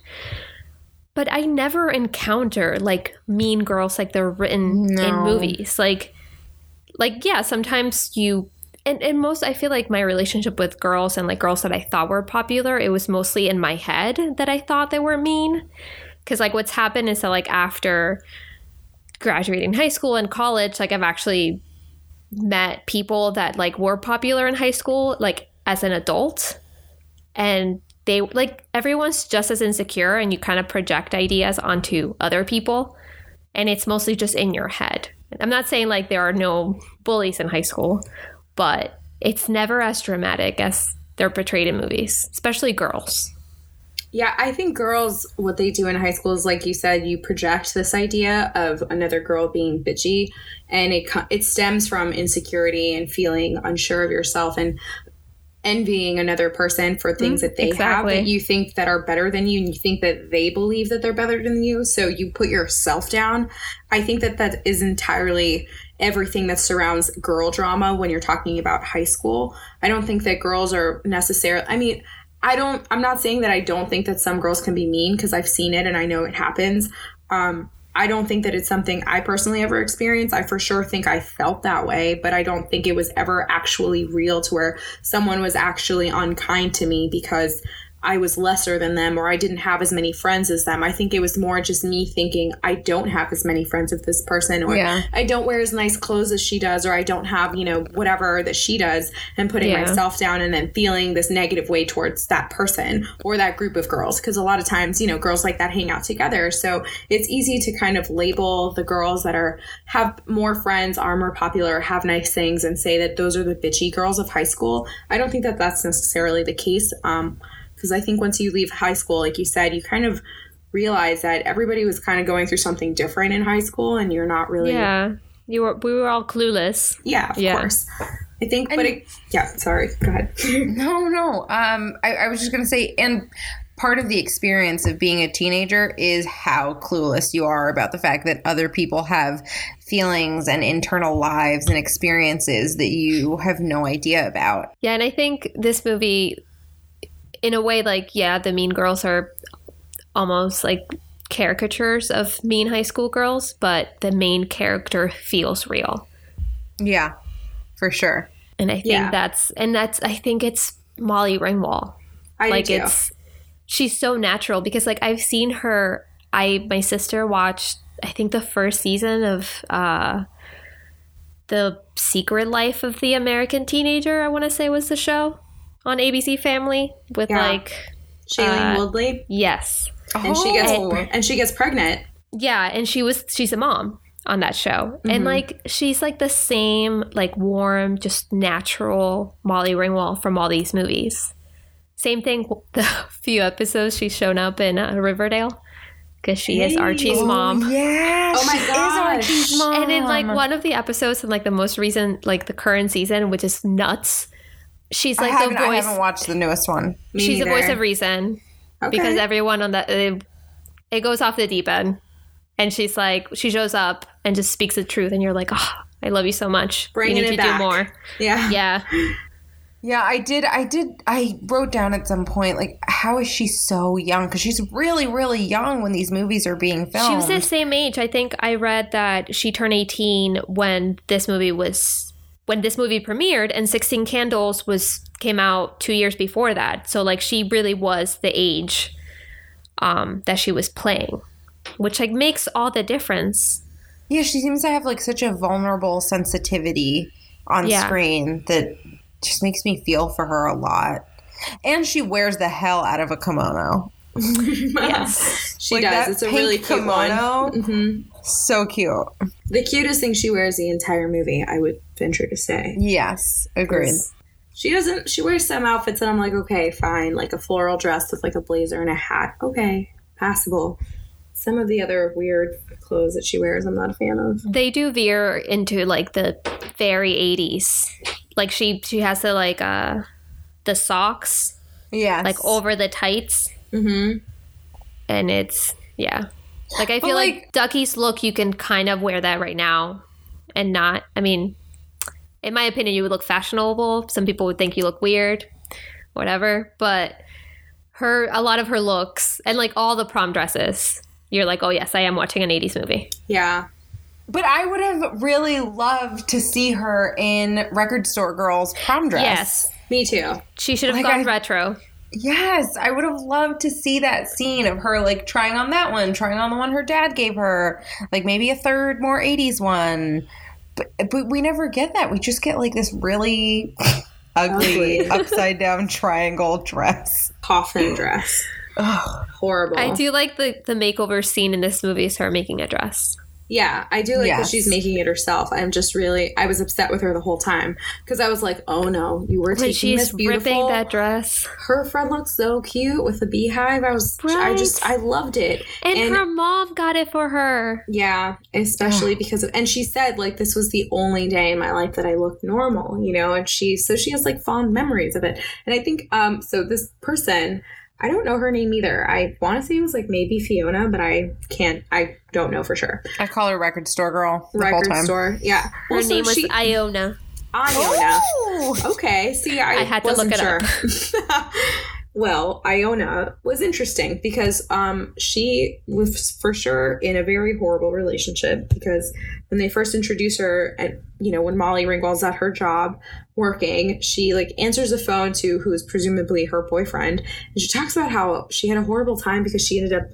But I never encounter like mean girls like they're written in movies. Like, like yeah, sometimes you and, and most I feel like my relationship with girls and like girls that I thought were popular, it was mostly in my head that I thought they were mean. Cause like what's happened is that like after graduating high school and college, like I've actually met people that like were popular in high school, like as an adult. And they like everyone's just as insecure and you kind of project ideas onto other people. And it's mostly just in your head. I'm not saying like there are no bullies in high school, but it's never as dramatic as they're portrayed in movies, especially girls. Yeah, I think girls, what they do in high school is, like you said, you project this idea of another girl being bitchy, and it it stems from insecurity and feeling unsure of yourself and envying another person for things that they have that you think that are better than you, and you think that they believe that they're better than you. So you put yourself down. I think that that is entirely everything that surrounds girl drama when you're talking about high school. I don't think that girls are necessarily. I mean. I don't. I'm not saying that I don't think that some girls can be mean because I've seen it and I know it happens. Um, I don't think that it's something I personally ever experienced. I for sure think I felt that way, but I don't think it was ever actually real to where someone was actually unkind to me because I was lesser than them or I didn't have as many friends as them. I think it was more just me thinking I don't have as many friends as this person or Yeah. I don't wear as nice clothes as she does or I don't have, you know, whatever that she does and putting Yeah. myself down and then feeling this negative way towards that person or that group of girls because a lot of times, you know, girls like that hang out together. So it's easy to kind of label the girls that are have more friends, are more popular, have nice things and say that those are the bitchy girls of high school. I don't think that that's necessarily the case. Um because I think once you leave high school, like you said, you kind of realize that everybody was kind of going through something different in high school and you're not really Yeah. You were we were all clueless. yeah, of Yeah. course. I think, but it, yeah, sorry, go ahead. No, no. Um, I, I was just gonna say, and part of the experience of being a teenager is how clueless you are about the fact that other people have feelings and internal lives and experiences that you have no idea about. Yeah, and I think this movie in a way like yeah, the mean girls are almost like caricatures of mean high school girls, but the main character feels real. Yeah, for sure. And I think Yeah. that's and that's I think it's Molly Ringwald. I like do too. it's she's so natural because like I've seen her I my sister watched I think the first season of uh the secret life of the American teenager I want to say was the show on ABC Family with Yeah. like Shailene uh, Woodley, yes and she gets Oh. and she gets pregnant. yeah and she was she's a mom on that show and like she's like the same like warm just natural Molly Ringwald from all these movies same thing the few episodes she's shown up in uh, Riverdale because she is Hey. Archie's mom Yeah. Oh my she gosh. Is Archie's mom. and in like one of the episodes in like the most recent like the current season which is nuts she's like the I haven't watched the newest one. Me she's the voice of reason Okay. because everyone on that it, uh, it goes off the deep end and she's like she shows up and just speaks the truth and you're like oh i love you so much Bringing you need it to back. do more yeah, yeah Yeah, I did. I did. I wrote down at some point, like, how is she so young? Because she's really, really young when these movies are being filmed. she was the same age i think i read that she turned 18 when this movie was when this movie premiered and 16 candles was came out two years before that so like she really was the age um that she was playing which like makes all the difference Yeah, she seems to have like such a vulnerable sensitivity on Yeah. screen that just makes me feel for her a lot. And she wears the hell out of a kimono. yes she Like does. It's a really cute one. kimono. So cute. The cutest thing she wears the entire movie, I would venture to say. Yes, agreed. She doesn't. She wears some outfits, and I'm like, okay, fine, like a floral dress with like a blazer and a hat. Okay, passable. Some of the other weird clothes that she wears, I'm not a fan of. they do veer into like the very 80s like she she has the like uh the socks Yes. like over the tights Mm-hmm. and it's yeah like i But, feel like, like- ducky's look you can kind of wear that right now and not i mean in my opinion you would look fashionable some people would think you look weird whatever but her a lot of her looks and like all the prom dresses you're like oh yes i am watching an 80s movie Yeah. But I would have really loved to see her in Record Store Girls prom dress. yes Me too. she should have Like, gone I- retro Yes, I would have loved to see that scene of her like trying on that one, trying on the one her dad gave her, like maybe a third more 80s one. But but we never get that. We just get like this really ugly Ugly. upside down triangle dress. Coffin dress. Ugh. Horrible. I do like the the makeover scene in this movie is her making a dress. Yeah, I do like that she's making it herself. I'm just really, I was upset with her the whole time because I was like, oh no, you were taking she's this beautiful. ripping that dress. her friend looked so cute with the beehive. I was, I just, I loved it. And, her mom got it for her. Yeah, especially because of, and she said like this was the only day in my life that I looked normal, you know, and she, so she has like fond memories of it. And I think, um, so this person, I don't know her name either. I want to say it was like maybe Fiona, but I can't, I don't know for sure. I call her record store girl the whole Record time. store, yeah. Her Well, so name was she- Iona. Iona. Oh! Okay, see, I, I had to look wasn't it sure. well, Iona was interesting because um, she was for sure in a very horrible relationship because when they first introduce her, and you know, when Molly Ringwald's at her job working, she like answers the phone to who is presumably her boyfriend, and she talks about how she had a horrible time because she ended up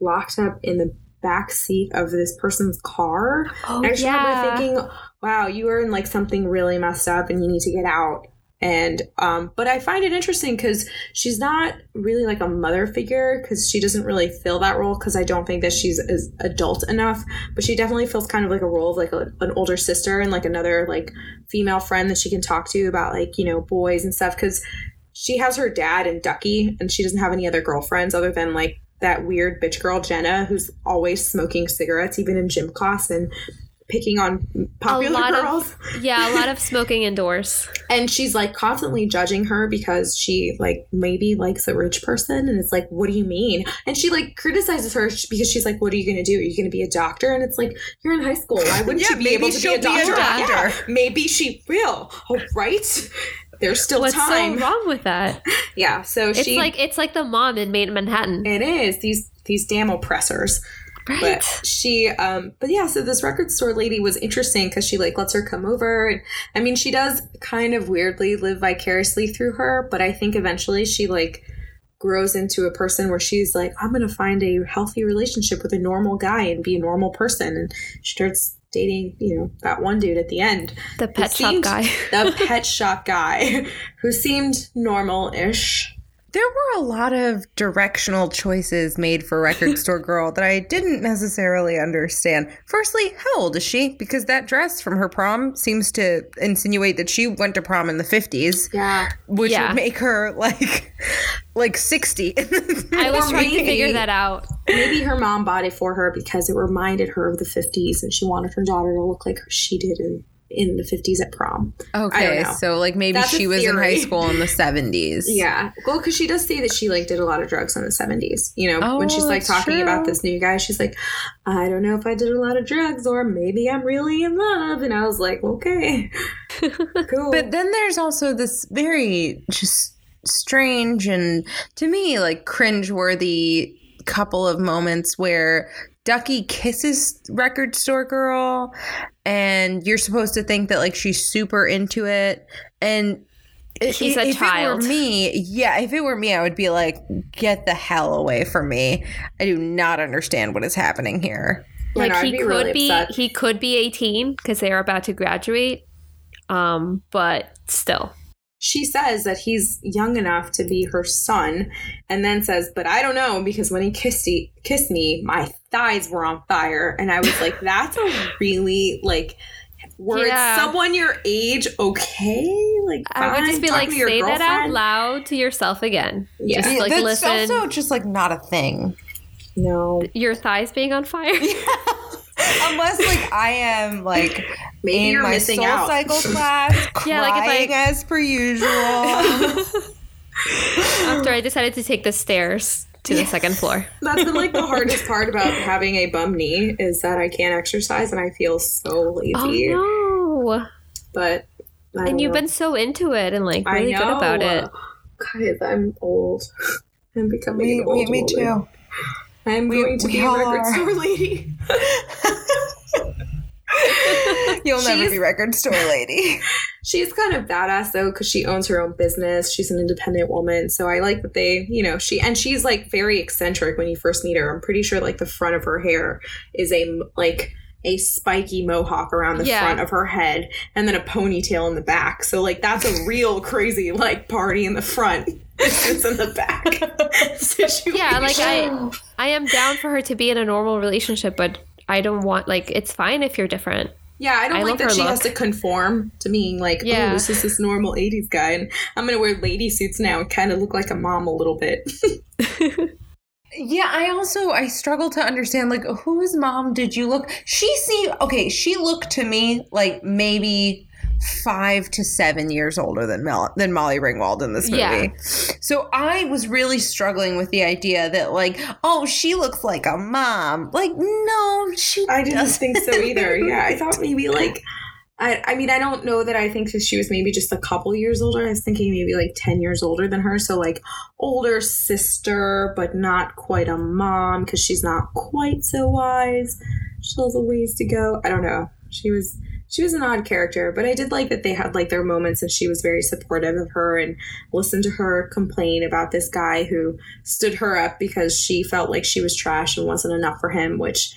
locked up in the back seat of this person's car. Oh, I just yeah. remember thinking, wow, you are in like something really messed up and you need to get out. And, um, but I find it interesting because she's not really like a mother figure because she doesn't really fill that role because I don't think that she's as adult enough. But she definitely feels kind of like a role of like a, an older sister and like another like female friend that she can talk to about like, you know, boys and stuff because she has her dad and Ducky and she doesn't have any other girlfriends other than like that weird bitch girl Jenna who's always smoking cigarettes even in gym class and picking on popular lot of- girls. Yeah, a lot of smoking indoors. and she's like constantly judging her because she like maybe likes a rich person and it's like what do you mean? And she like criticizes her because she's like what are you going to do? Are you going to be a doctor? And it's like you're in high school. Why wouldn't Yeah, you be maybe able to be she'll a be a doctor, doctor. Yeah, maybe she will. Oh, right? There's still What's time. so wrong with that? yeah so It's she like it's like the mom in Maid in Manhattan. it is. These these damn oppressors Right. but she um but yeah so this record store lady was interesting because she like lets her come over and i mean she does kind of weirdly live vicariously through her but i think eventually she like grows into a person where she's like i'm gonna find a healthy relationship with a normal guy and be a normal person and she starts dating you know that one dude at the end the pet shop seemed- guy. the pet shop guy who seemed normal-ish There were a lot of directional choices made for Record Store Girl that I didn't necessarily understand. Firstly, how old is she? Because that dress from her prom seems to insinuate that she went to prom in the 50s, yeah which Yeah. would make her like like 60. I was trying to figure that out. Maybe her mom bought it for her because it reminded her of the 50s and she wanted her daughter to look like she did in, in the 50s at prom. okay, so like maybe That's she was in high school in the 70s. Yeah. Well, because she does say that she like did a lot of drugs in the 70s. You know, when Oh, she's like that's talking about this new guy, she's like, I don't know if I did a lot of drugs or maybe I'm really in love. And I was like, okay. cool. But then there's also this very just strange and to me like cringeworthy couple of moments where Ducky kisses record store girl and you're supposed to think that like she's super into it and i- She's a if child. It were me, yeah, if it were me, I would be like, "Get the hell away from me! I do not understand what is happening here." Like know, he be could really be upset. he could be 18 because they are about to graduate. Um, but still. She says that he's young enough to be her son and then says but i don't know because when he kissed, he, kissed me my thighs were on fire and i was like that's a really like were Yeah. someone your age okay like I would just be like, to your say that out loud to yourself again. Yeah. Just like That's listen, also just like not a thing. no your thighs being on fire. Unless like I am like maybe in my missing soul out cycle class, Yeah, like if crying I- as per usual. After I decided to take the stairs to the second floor. that's been like the hardest part about having a bum knee is that i can't exercise and i feel so oh, lazy Oh no! but I And you've know. been so into it and like I really good about know. it. Guys, I'm old. I'm becoming me, old me, me too. I'm We- going to be a record store lady. You'll never She's- be record store lady. She's kind of badass though, because she owns her own business. She's an independent woman, so I like that they, you know, she and she's like very eccentric when you first meet her. I'm pretty sure like the front of her hair is a like a spiky mohawk around the Yeah. front of her head, and then a ponytail in the back. So like that's a real crazy like party in the front. It's in the back. situation. Yeah, like I I am down for her to be in a normal relationship, but I don't want like it's fine if you're different. Yeah, I don't I like that she has to conform to being like, oh, Yeah. oh, this is this normal 80s guy, and I'm going to wear lady suits now and kind of look like a mom a little bit. Yeah, I also I struggle to understand like whose mom did you look? She seemed okay. She looked to me like maybe five to seven years older than Mel than Molly Ringwald in this movie. Yeah. So I was really struggling with the idea that like, oh, she looks like a mom. Like, no, she. I didn't doesn't. think so either. Yeah, I thought maybe like, I, I mean, I don't know that I think she was maybe just a couple years older. I was thinking maybe like 10 years older than her. So, like, older sister, but not quite a mom because she's not quite so wise. She has a ways to go. I don't know. She was. She was an odd character, but I did like that they had like their moments and she was very supportive of her and listened to her complain about this guy who stood her up because she felt like she was trash and wasn't enough for him, which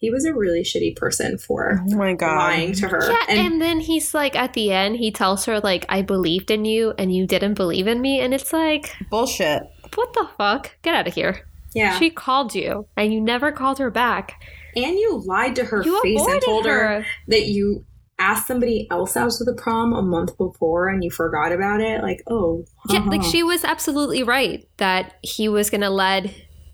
he was a really shitty person for Oh my god. lying to her. Yeah, and, and, then he's like at the end, he tells her like, "I believed in you, and you didn't believe in me," and it's like, Bullshit. what the fuck? Get out of here. yeah, She called you, and you never called her back. and you lied to her You face and told her. her. that you asked somebody else out to the prom a month before and you forgot about it. Like, oh, Yeah, like uh-huh. she was absolutely right that he was gonna let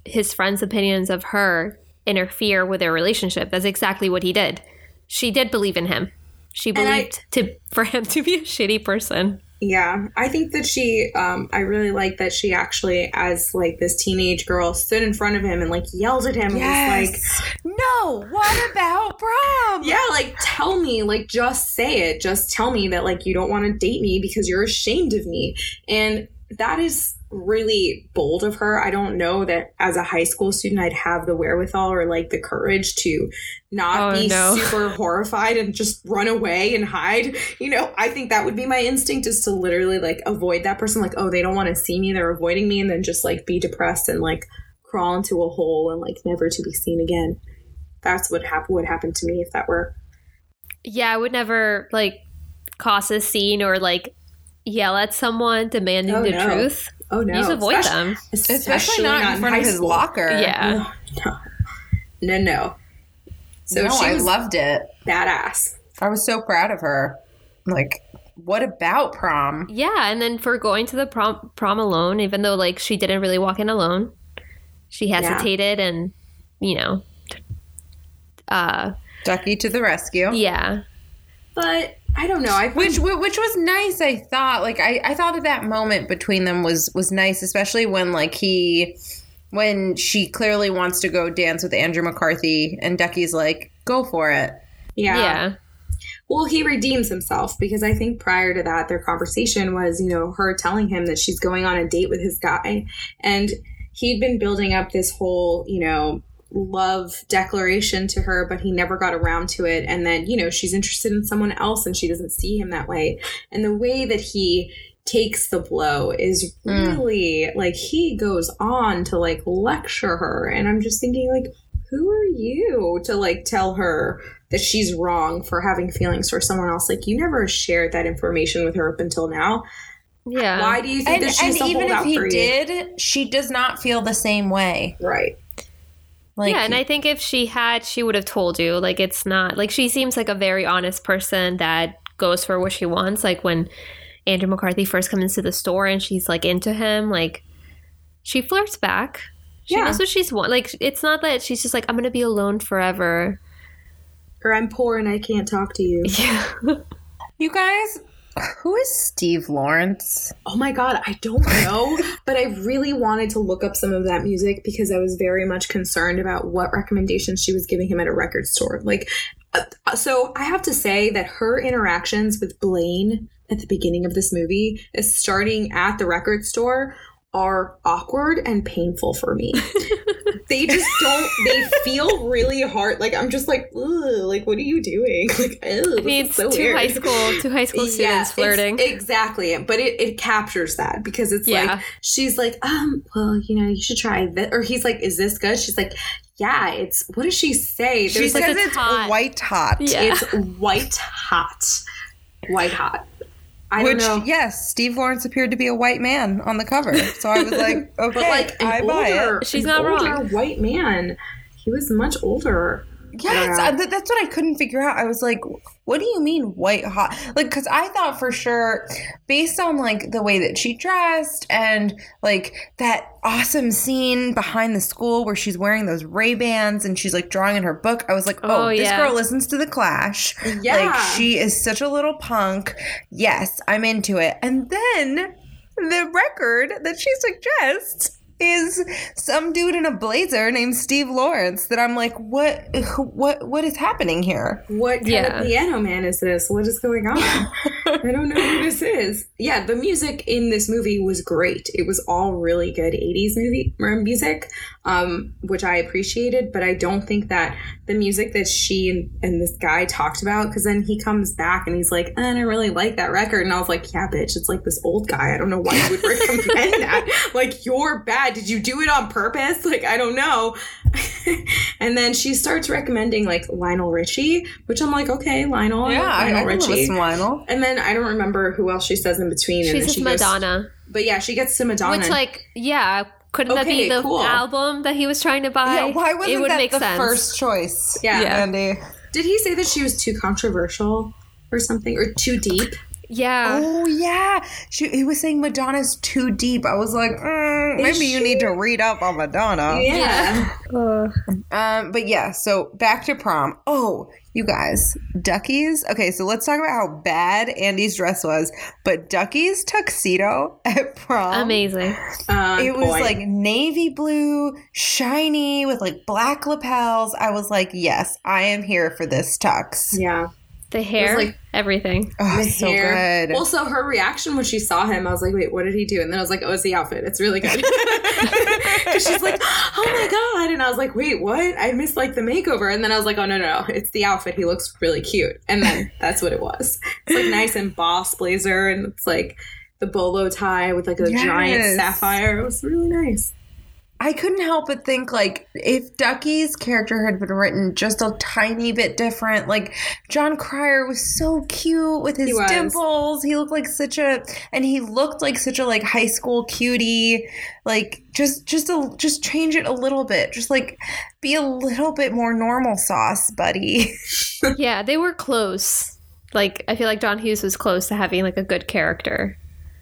his friends' opinions of her interfere with their relationship. That's exactly what he did. She did believe in him. She And I- believed to for him to be a shitty person. Yeah, I think that she, um, I really like that she actually, as like this teenage girl, stood in front of him and like yelled at him and was like, no. What about prom? Yeah, like tell me, like just say it. Just tell me that like you don't want to date me because you're ashamed of me. And that is really bold of her. I don't know that as a high school student I'd have the wherewithal or like the courage to not Oh, be no. super horrified and just run away and hide. You know, I think that would be my instinct is to literally like avoid that person like, "Oh, they don't want to see me. They're avoiding me." And then just like be depressed and like crawl into a hole and like never to be seen again. That's what hap- would happen to me if that were Yeah, I would never like cause a scene or like yell at someone demanding Oh, the no. truth. Oh no! You just avoid Especially- them. Especially not, in front high of his school. locker. Yeah. No, no, no. So no, she I loved it. badass. I was so proud of her. Like, what about prom? Yeah, and then for going to the prom prom alone, even though like she didn't really walk in alone, she hesitated and you know, uh, Ducky to the rescue. yeah, But I don't know. I Which which was nice. I thought like I, I thought that that moment between them was was nice, especially when like he when she clearly wants to go dance with Andrew McCarthy and Ducky's like go for it. yeah. yeah, Well, he redeems himself because I think prior to that, their conversation was, you know, her telling him that she's going on a date with his guy, and he'd been building up this whole, you know, love declaration to her, but he never got around to it. And then, you know, she's interested in someone else, and she doesn't see him that way. And the way that he takes the blow is Mm. really like he goes on to like lecture her and i'm just thinking like who are you to like tell her that she's wrong for having feelings for someone else like you never shared that information with her up until now yeah. why do you think And, that she's and a even if he did, she does not feel the same way. right Like yeah, and I think if she had, she would have told you. Like, it's not like she seems like a very honest person that goes for what she wants. Like when Andrew McCarthy first comes into the store and she's like into him, like she flirts back. She Yeah. knows what she's want. Like it's not that she's just like I'm gonna be alone forever. or i'm poor and i can't talk to you Yeah, you guys, who is Steve Lawrence? Oh my god, I don't know, but I really wanted to look up some of that music because I was very much concerned about what recommendations she was giving him at a record store. Like, uh, so I have to say that her interactions with Blaine at the beginning of this movie, is starting at the record store, are awkward and painful for me. they just don't. They feel really hard. Like I'm just like, like what are you doing? Like, ew, I mean, it's so two weird. high school, two high school students it's- flirting. exactly. But it, it captures that because it's Yeah. like she's like, um, well, you know, you should try this. Or he's like, is this good? She's like, yeah, it's what does she say? She There's says like, it's, it's hot. white hot. Yeah. it's white hot. White hot. I Which, don't know. yes, Steve Lawrence appeared to be a white man on the cover. So I was like, okay, But like an I buy it. She's an not older wrong. white man. He was much older. Yes, th- that's what I couldn't figure out. I was like, what do you mean white hot? Like, because I thought for sure, based on like the way that she dressed and like that awesome scene behind the school where she's wearing those Ray Bans and she's like drawing in her book, I was like, oh, Oh, this yeah. girl listens to the Clash. Yeah. Like, she is such a little punk. Yes, I'm into it. And then the record that she suggests is some dude in a blazer named Steve Lawrence that I'm like, what what what is happening here? What kind Yeah. of piano man is this? What is going on? I don't know who this is. Yeah, the music in this movie was great. It was all really good 80s movie music, um, which I appreciated, but I don't think that the music that she and, and this guy talked about, because then he comes back and he's like, "Eh, I don't really like that record. And I was like, yeah, bitch, it's like this old guy. I don't know why you would recommend that. Like, you're bad. Did you do it on purpose? Like, I don't know. and then she starts recommending like Lionel Richie, which I'm like, okay, Lionel, Yeah, Lionel I can Richie. listen Lionel. And then I don't remember who else she says in between. and She then says she goes- Madonna. but yeah, she gets to Madonna. Which, like, yeah, couldn't that be the cool. album that he was trying to buy? Yeah, why wasn't it would that make the sense. first choice? Yeah. Yeah. Andy. Did he say that she was too controversial or something, or too deep? Yeah. Oh yeah, she, he was saying Madonna's too deep. I was like, mm, Is maybe you need to read up on Madonna. Yeah. Uh, Um, but yeah, so back to prom. Oh, you guys, Ducky's. Okay, so let's talk about how bad Andy's dress was. But Ducky's tuxedo at prom. amazing. On It was point. like navy blue, shiny, with like black lapels. I was like, yes, I am here for this tux. yeah. The hair, like- everything. Oh, The so hair. good. Well, so her reaction when she saw him, I was like, wait, what did he do? And then I was like, oh, it's the outfit. It's really good. Because she's like, oh my God. And I was like, wait, what? I missed like the makeover. And then I was like, oh, no, no, no. It's the outfit. He looks really cute. And then that's what it was. It's like nice and boss blazer. And it's like the bolo tie with like a giant sapphire. It was really nice. I couldn't help but think like if Ducky's character had been written just a tiny bit different, like Jon Cryer was so cute with his He dimples. He looked like such a and he looked like such a like high school cutie. Like just just a just change it a little bit. Just like be a little bit more normal sauce, buddy. yeah, they were close. Like, I feel like John Hughes was close to having like a good character.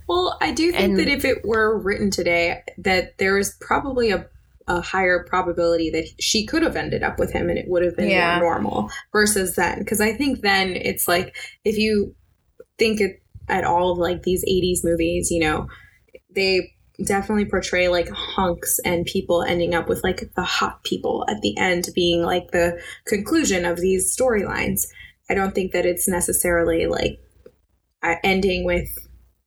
Well, I do think And- that if it were written today, that there is probably a, a higher probability that she could have ended up with him and it would have been Yeah. more normal versus then. Because I think then it's like if you think it, at all of like these 80s movies, you know, they definitely portray like hunks and people ending up with like the hot people at the end being like the conclusion of these storylines. I don't think that it's necessarily like ending with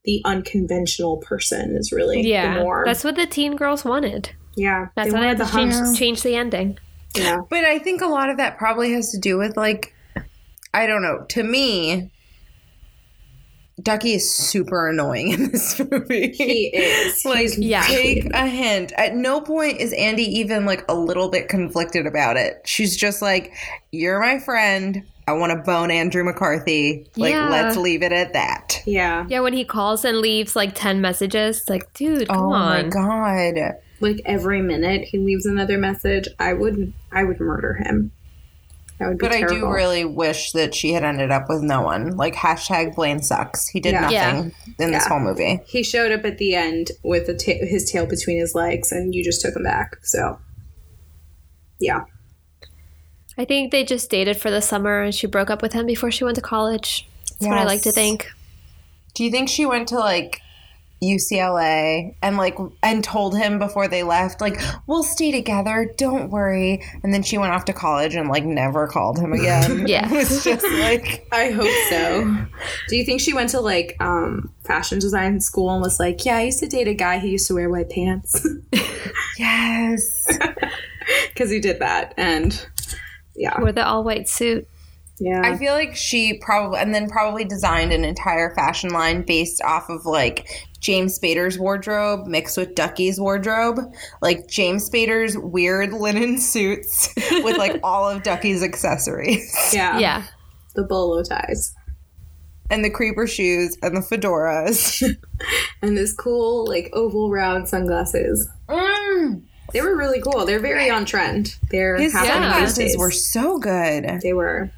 the unconventional person is really the Yeah, norm. that's what the teen girls wanted. yeah, That's they why they wanted had to change, change the ending. Yeah, But I think a lot of that probably has to do with like I don't know. To me, Ducky is super annoying in this movie. he is. like He's Yeah. take a hint. At no point is Andy even like a little bit conflicted about it. She's just like, "You're my friend. I want to bone Andrew McCarthy. Like, Yeah. let's leave it at that." Yeah, Yeah, when he calls and leaves like 10 messages, it's like, dude, come oh on. my god. like every minute he leaves another message. I would, I would murder him. That would be But I do really wish that she had ended up with no one. Like hashtag Blaine sucks. He did Yeah. nothing in this Yeah. whole movie. He showed up at the end with a ta- his tail between his legs, and you just took him back. So, yeah, I think they just dated for the summer and she broke up with him before she went to college. That's what I like to think. Do you think she went to like UCLA and like and told him before they left like we'll stay together, don't worry. And then she went off to college and like never called him again. Yeah. it was just like I hope so. Do you think she went to like um, fashion design school and was like, "Yeah, I used to date a guy who used to wear white pants yes. because he did that," and yeah, Wore the all white suit. yeah. I feel like she probably and then probably designed an entire fashion line based off of like James Spader's wardrobe mixed with Ducky's wardrobe. Like James Spader's weird linen suits with like all of Ducky's accessories. yeah, Yeah. the bolo ties and the creeper shoes and the fedoras. and this cool like oval round sunglasses. Mm. They were really cool. They're very on trend. They're His happening these sunglasses days. were so good. They were.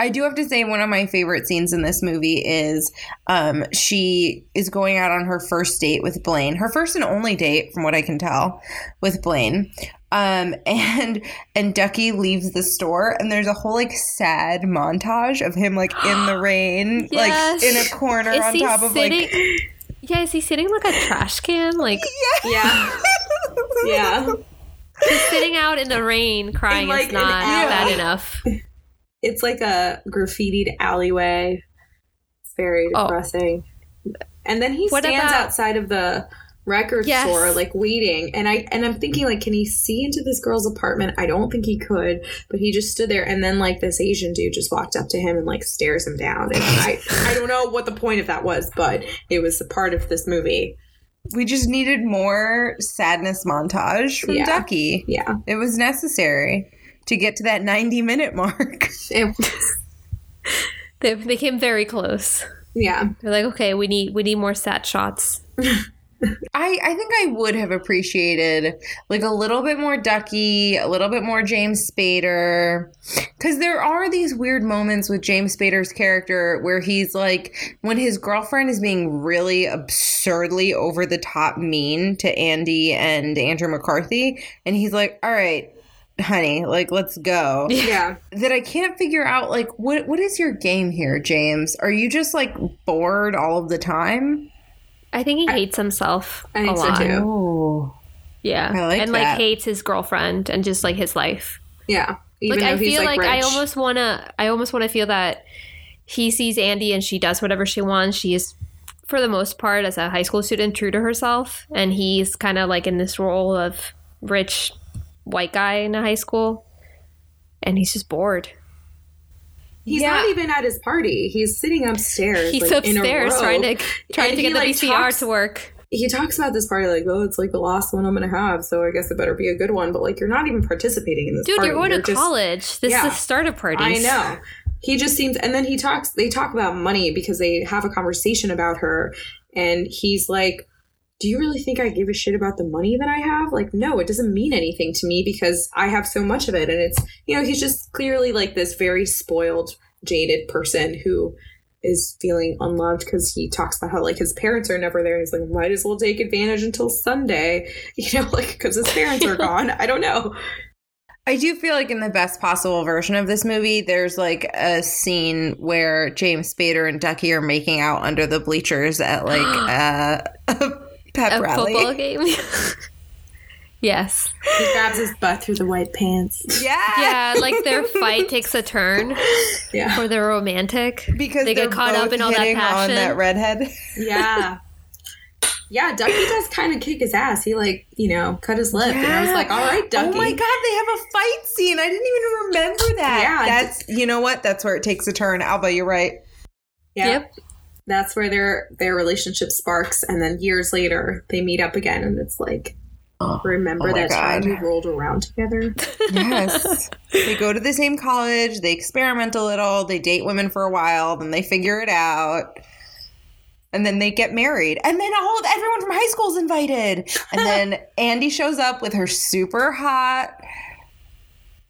I do have to say one of my favorite scenes in this movie is um, she is going out on her first date with Blaine, her first and only date, from what I can tell, with Blaine. Um, and and Ducky leaves the store, and there's a whole like sad montage of him like in the rain, Yes. like in a corner Is on he top of sitting? like yeah, is he sitting like a trash can? Like Yeah. yeah. yeah. He's sitting out in the rain crying In, like, is not bad enough. It's like a graffitied alleyway. It's very Oh. depressing. And then he What stands about- outside of the record Yes. store like waiting and i and i'm thinking like can he see into this girl's apartment i don't think he could but he just stood there and then like this asian dude just walked up to him and like stares him down and i i don't know what the point of that was but it was a part of this movie we just needed more sadness montage from Yeah. Ducky. yeah It was necessary to get to that 90 minute mark. it was They, they came very close. yeah They're like, okay, we need we need more sat shots. I, I think I would have appreciated like a little bit more Ducky, a little bit more James Spader. Because there are these weird moments with James Spader's character where he's like, when his girlfriend is being really absurdly over the top mean to Andy and Andrew McCarthy, and he's like, all right, honey, like, let's go. yeah that I can't figure out like what what is your game here, James? Are you just like bored all of the time? I think he hates himself I think a so, lot. too. Oh. Yeah, I like and that. like hates his girlfriend and just like his life. yeah even like though I he's feel like, I rich. almost wanna I almost wanna feel that he sees Andy and she does whatever she wants. She is for the most part as a high school student true to herself and he's kind of like in this role of rich white guy in a high school and he's just bored. He's Yeah. not even at his party. He's sitting upstairs. He's like, in a upstairs trying to trying And to he, get the like, VCR talks- to work. He talks about this party like, oh, it's like the last one I'm gonna have, so I guess it better be a good one. But like, you're not even participating in this. Dude, party. you're going to just- college. This Yeah. is the start of parties. I know. He just seems, and then he talks. They talk about money because they have a conversation about her, and he's like, "Do you really think I give a shit about the money that I have? Like, no, it doesn't mean anything to me because I have so much of it." And it's, you know, he's just clearly like this very spoiled, jaded person who is feeling unloved because he talks about how like his parents are never there. He's like, might as well take advantage until Sunday, you know, like because his parents are gone. I don't know. I do feel like in the best possible version of this movie, there's like a scene where James Spader and Ducky are making out under the bleachers at like uh, a pep A rally. football game. yes. He grabs his butt through the white pants. Yeah, Yeah, like their fight takes a turn Yeah. or they're romantic. because they get caught up in all that passion. on that redhead. Yeah. Yeah, Ducky does kind of kick his ass. He like, you know, cut his lip, and I was like, "All right, Ducky." Oh my god, they have a fight scene. I didn't even remember that. Yeah, that's you know what? That's where it takes a turn. Alba, you're right. Yeah. Yep. That's where their their relationship sparks, and then years later they meet up again, and it's like, oh, remember Oh that time we rolled around together? Yes. they go to the same college, they experiment a little, they date women for a while, then they figure it out. And then they get married. And then all everyone from high school is invited. And then Andy shows up with her super hot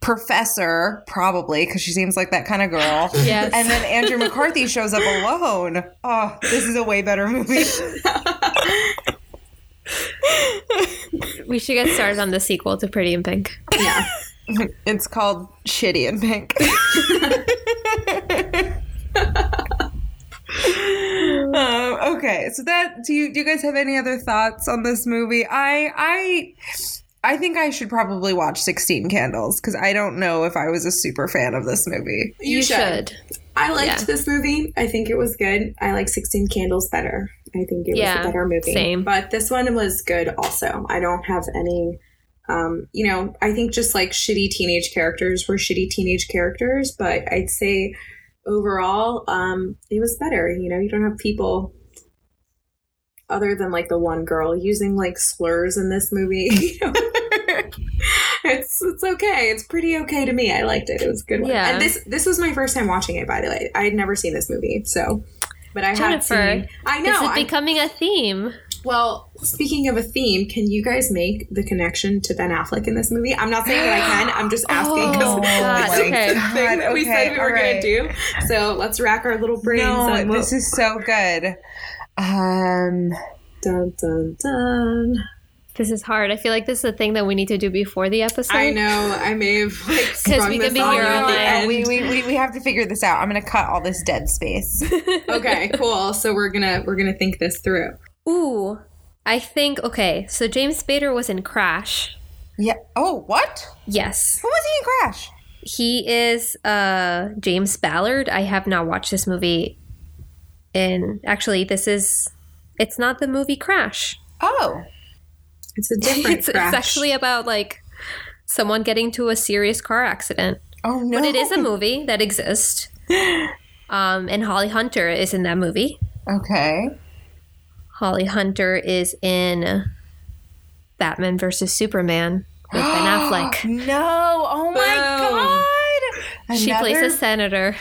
professor, probably, because she seems like that kind of girl. Yes. And then Andrew McCarthy shows up alone. Oh, this is a way better movie. we should get started on the sequel to Pretty in Pink. yeah. It's called Shitty in Pink. um, okay, so that do you do you guys have any other thoughts on this movie? I I I think I should probably watch Sixteen Candles because I don't know if I was a super fan of this movie. You, should. I liked Yeah. this movie. I think it was good. I like Sixteen Candles better. I think it Yeah, was a better movie. same. But this one was good also. I don't have any um, you know, I think just like shitty teenage characters were shitty teenage characters, but I'd say overall, um, it was better. You know, you don't have people other than like the one girl using like slurs in this movie. You know? it's it's okay. It's pretty okay to me. I liked it. It was a good. One. Yeah. And this this was my first time watching it. By the way, I had never seen this movie, so. But I had Jennifer, seen. I know. Is it becoming a theme? well, Speaking of a theme, can you guys make the connection to Ben Affleck in this movie? I'm not saying that I can. I'm just oh, asking because Oh, God, it's okay. the thing that we Okay, said we were alright. going to do. So let's rack our little brains. No, what- this is so good. Um, dun dun dun. This is hard. I feel like this is a thing that we need to do before the episode. I know. I may have like sprung we this can be here at the end. we, we, we, we have to figure this out. I'm gonna cut all this dead space. okay, cool. So we're gonna we're gonna think this through. Ooh, I think okay. So James Spader was in Crash. yeah. Oh, what? Yes, Who was he in Crash? he is uh James Ballard. I have not watched this movie. And actually, this is it's not the movie Crash. Oh, It's a different It's, it's actually about like someone getting to a serious car accident. oh no! But it is a movie that exists. Um, and Holly Hunter is in that movie. Okay. Holly Hunter is in Batman versus Superman with Ben Affleck. No! Oh my god! She plays a senator.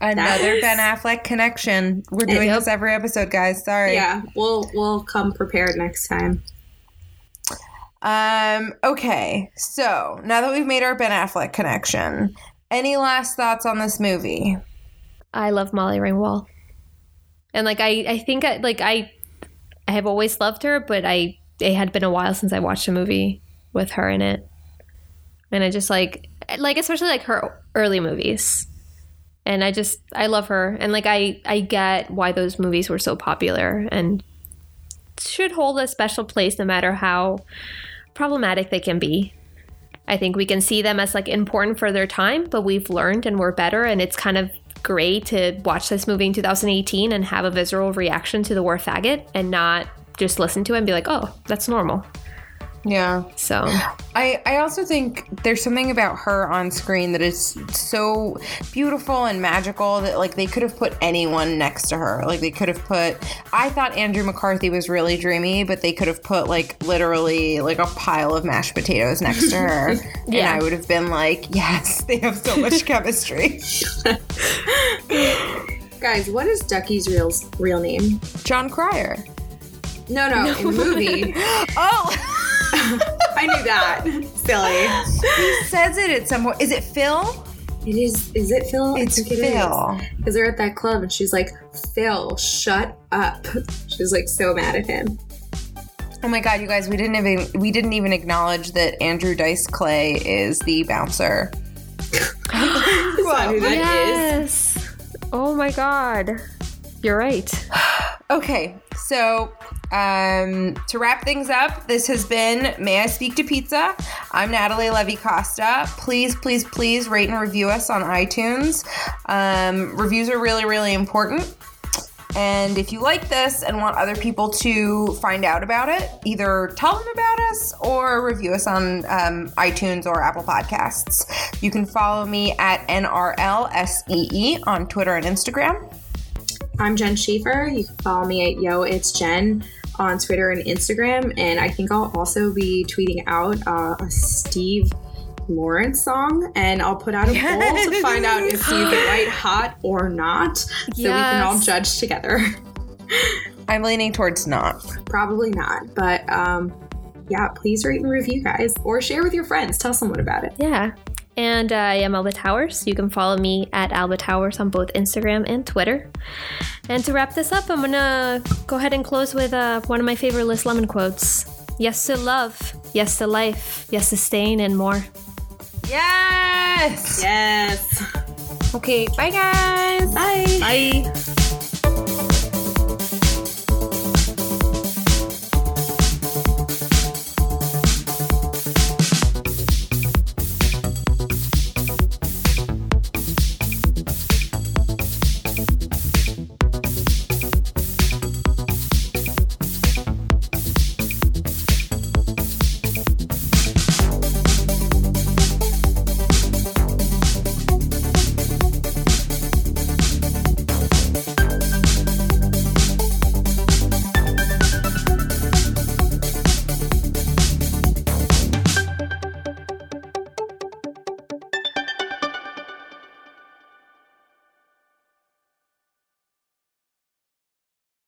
Another That Ben Affleck connection. We're doing Yep. this every episode, guys. Sorry. Yeah, we'll we'll come prepared next time. Um. Okay. So now that we've made our Ben Affleck connection, any last thoughts on this movie? I love Molly Ringwald. And like I, I think I like I I have always loved her, but I it had been a while since I watched a movie with her in it. And I just like like especially like her early movies. And I just I love her and like I I get why those movies were so popular and should hold a special place no matter how problematic they can be. I think we can see them as like important for their time, but we've learned and we're better. And it's kind of great to watch this movie in 2018 and have a visceral reaction to the word faggot and not just listen to it and be like, oh, that's normal. Yeah. So I, I also think there's something about her on screen that is so beautiful and magical that like they could have put anyone next to her. Like they could have put I thought Andrew McCarthy was really dreamy, but they could have put like literally like a pile of mashed potatoes next to her. And I would have been like, Yes, they have so much chemistry. Guys, what is Ducky's real real name? Jon Cryer. No, no, in the movie. Oh I knew that. Silly. he says it at some point. Is it Phil? It is. Is it Phil? It's I think. Phil. Because they're at that club and she's like, Phil, shut up. She's like so mad at him. Oh my god, you guys, we didn't even we didn't even acknowledge that Andrew Dice Clay is the bouncer. Is that who that is? yes. Oh my God. You're right. Okay, so um, to wrap things up, this has been May I Speak to Pizza. I'm Natalie Levy Costa. Please, please, please rate and review us on iTunes. Um, reviews are really, really important. And if you like this and want other people to find out about it, either tell them about us or review us on um, iTunes or Apple Podcasts. You can follow me at NRLSEE on Twitter and Instagram. I'm Jen Schaefer. You can follow me at Yo It's Jen on Twitter and Instagram. And I think I'll also be tweeting out uh, a Steve Lawrence song. And I'll put out a poll to find out if he's the right hot or not. So we can all judge together. I'm leaning towards not. Probably not. But um, yeah, please rate and review, guys. Or share with your friends. Tell someone about it. Yeah. And uh, I am Alba Towers. You can follow me at Alba Towers on both Instagram and Twitter. And to wrap this up, I'm going to go ahead and close with uh, one of my favorite Liz Lemon quotes Yes to love, yes to life, yes to staying, and more. Yes! Yes. Okay, bye guys. Bye. Bye.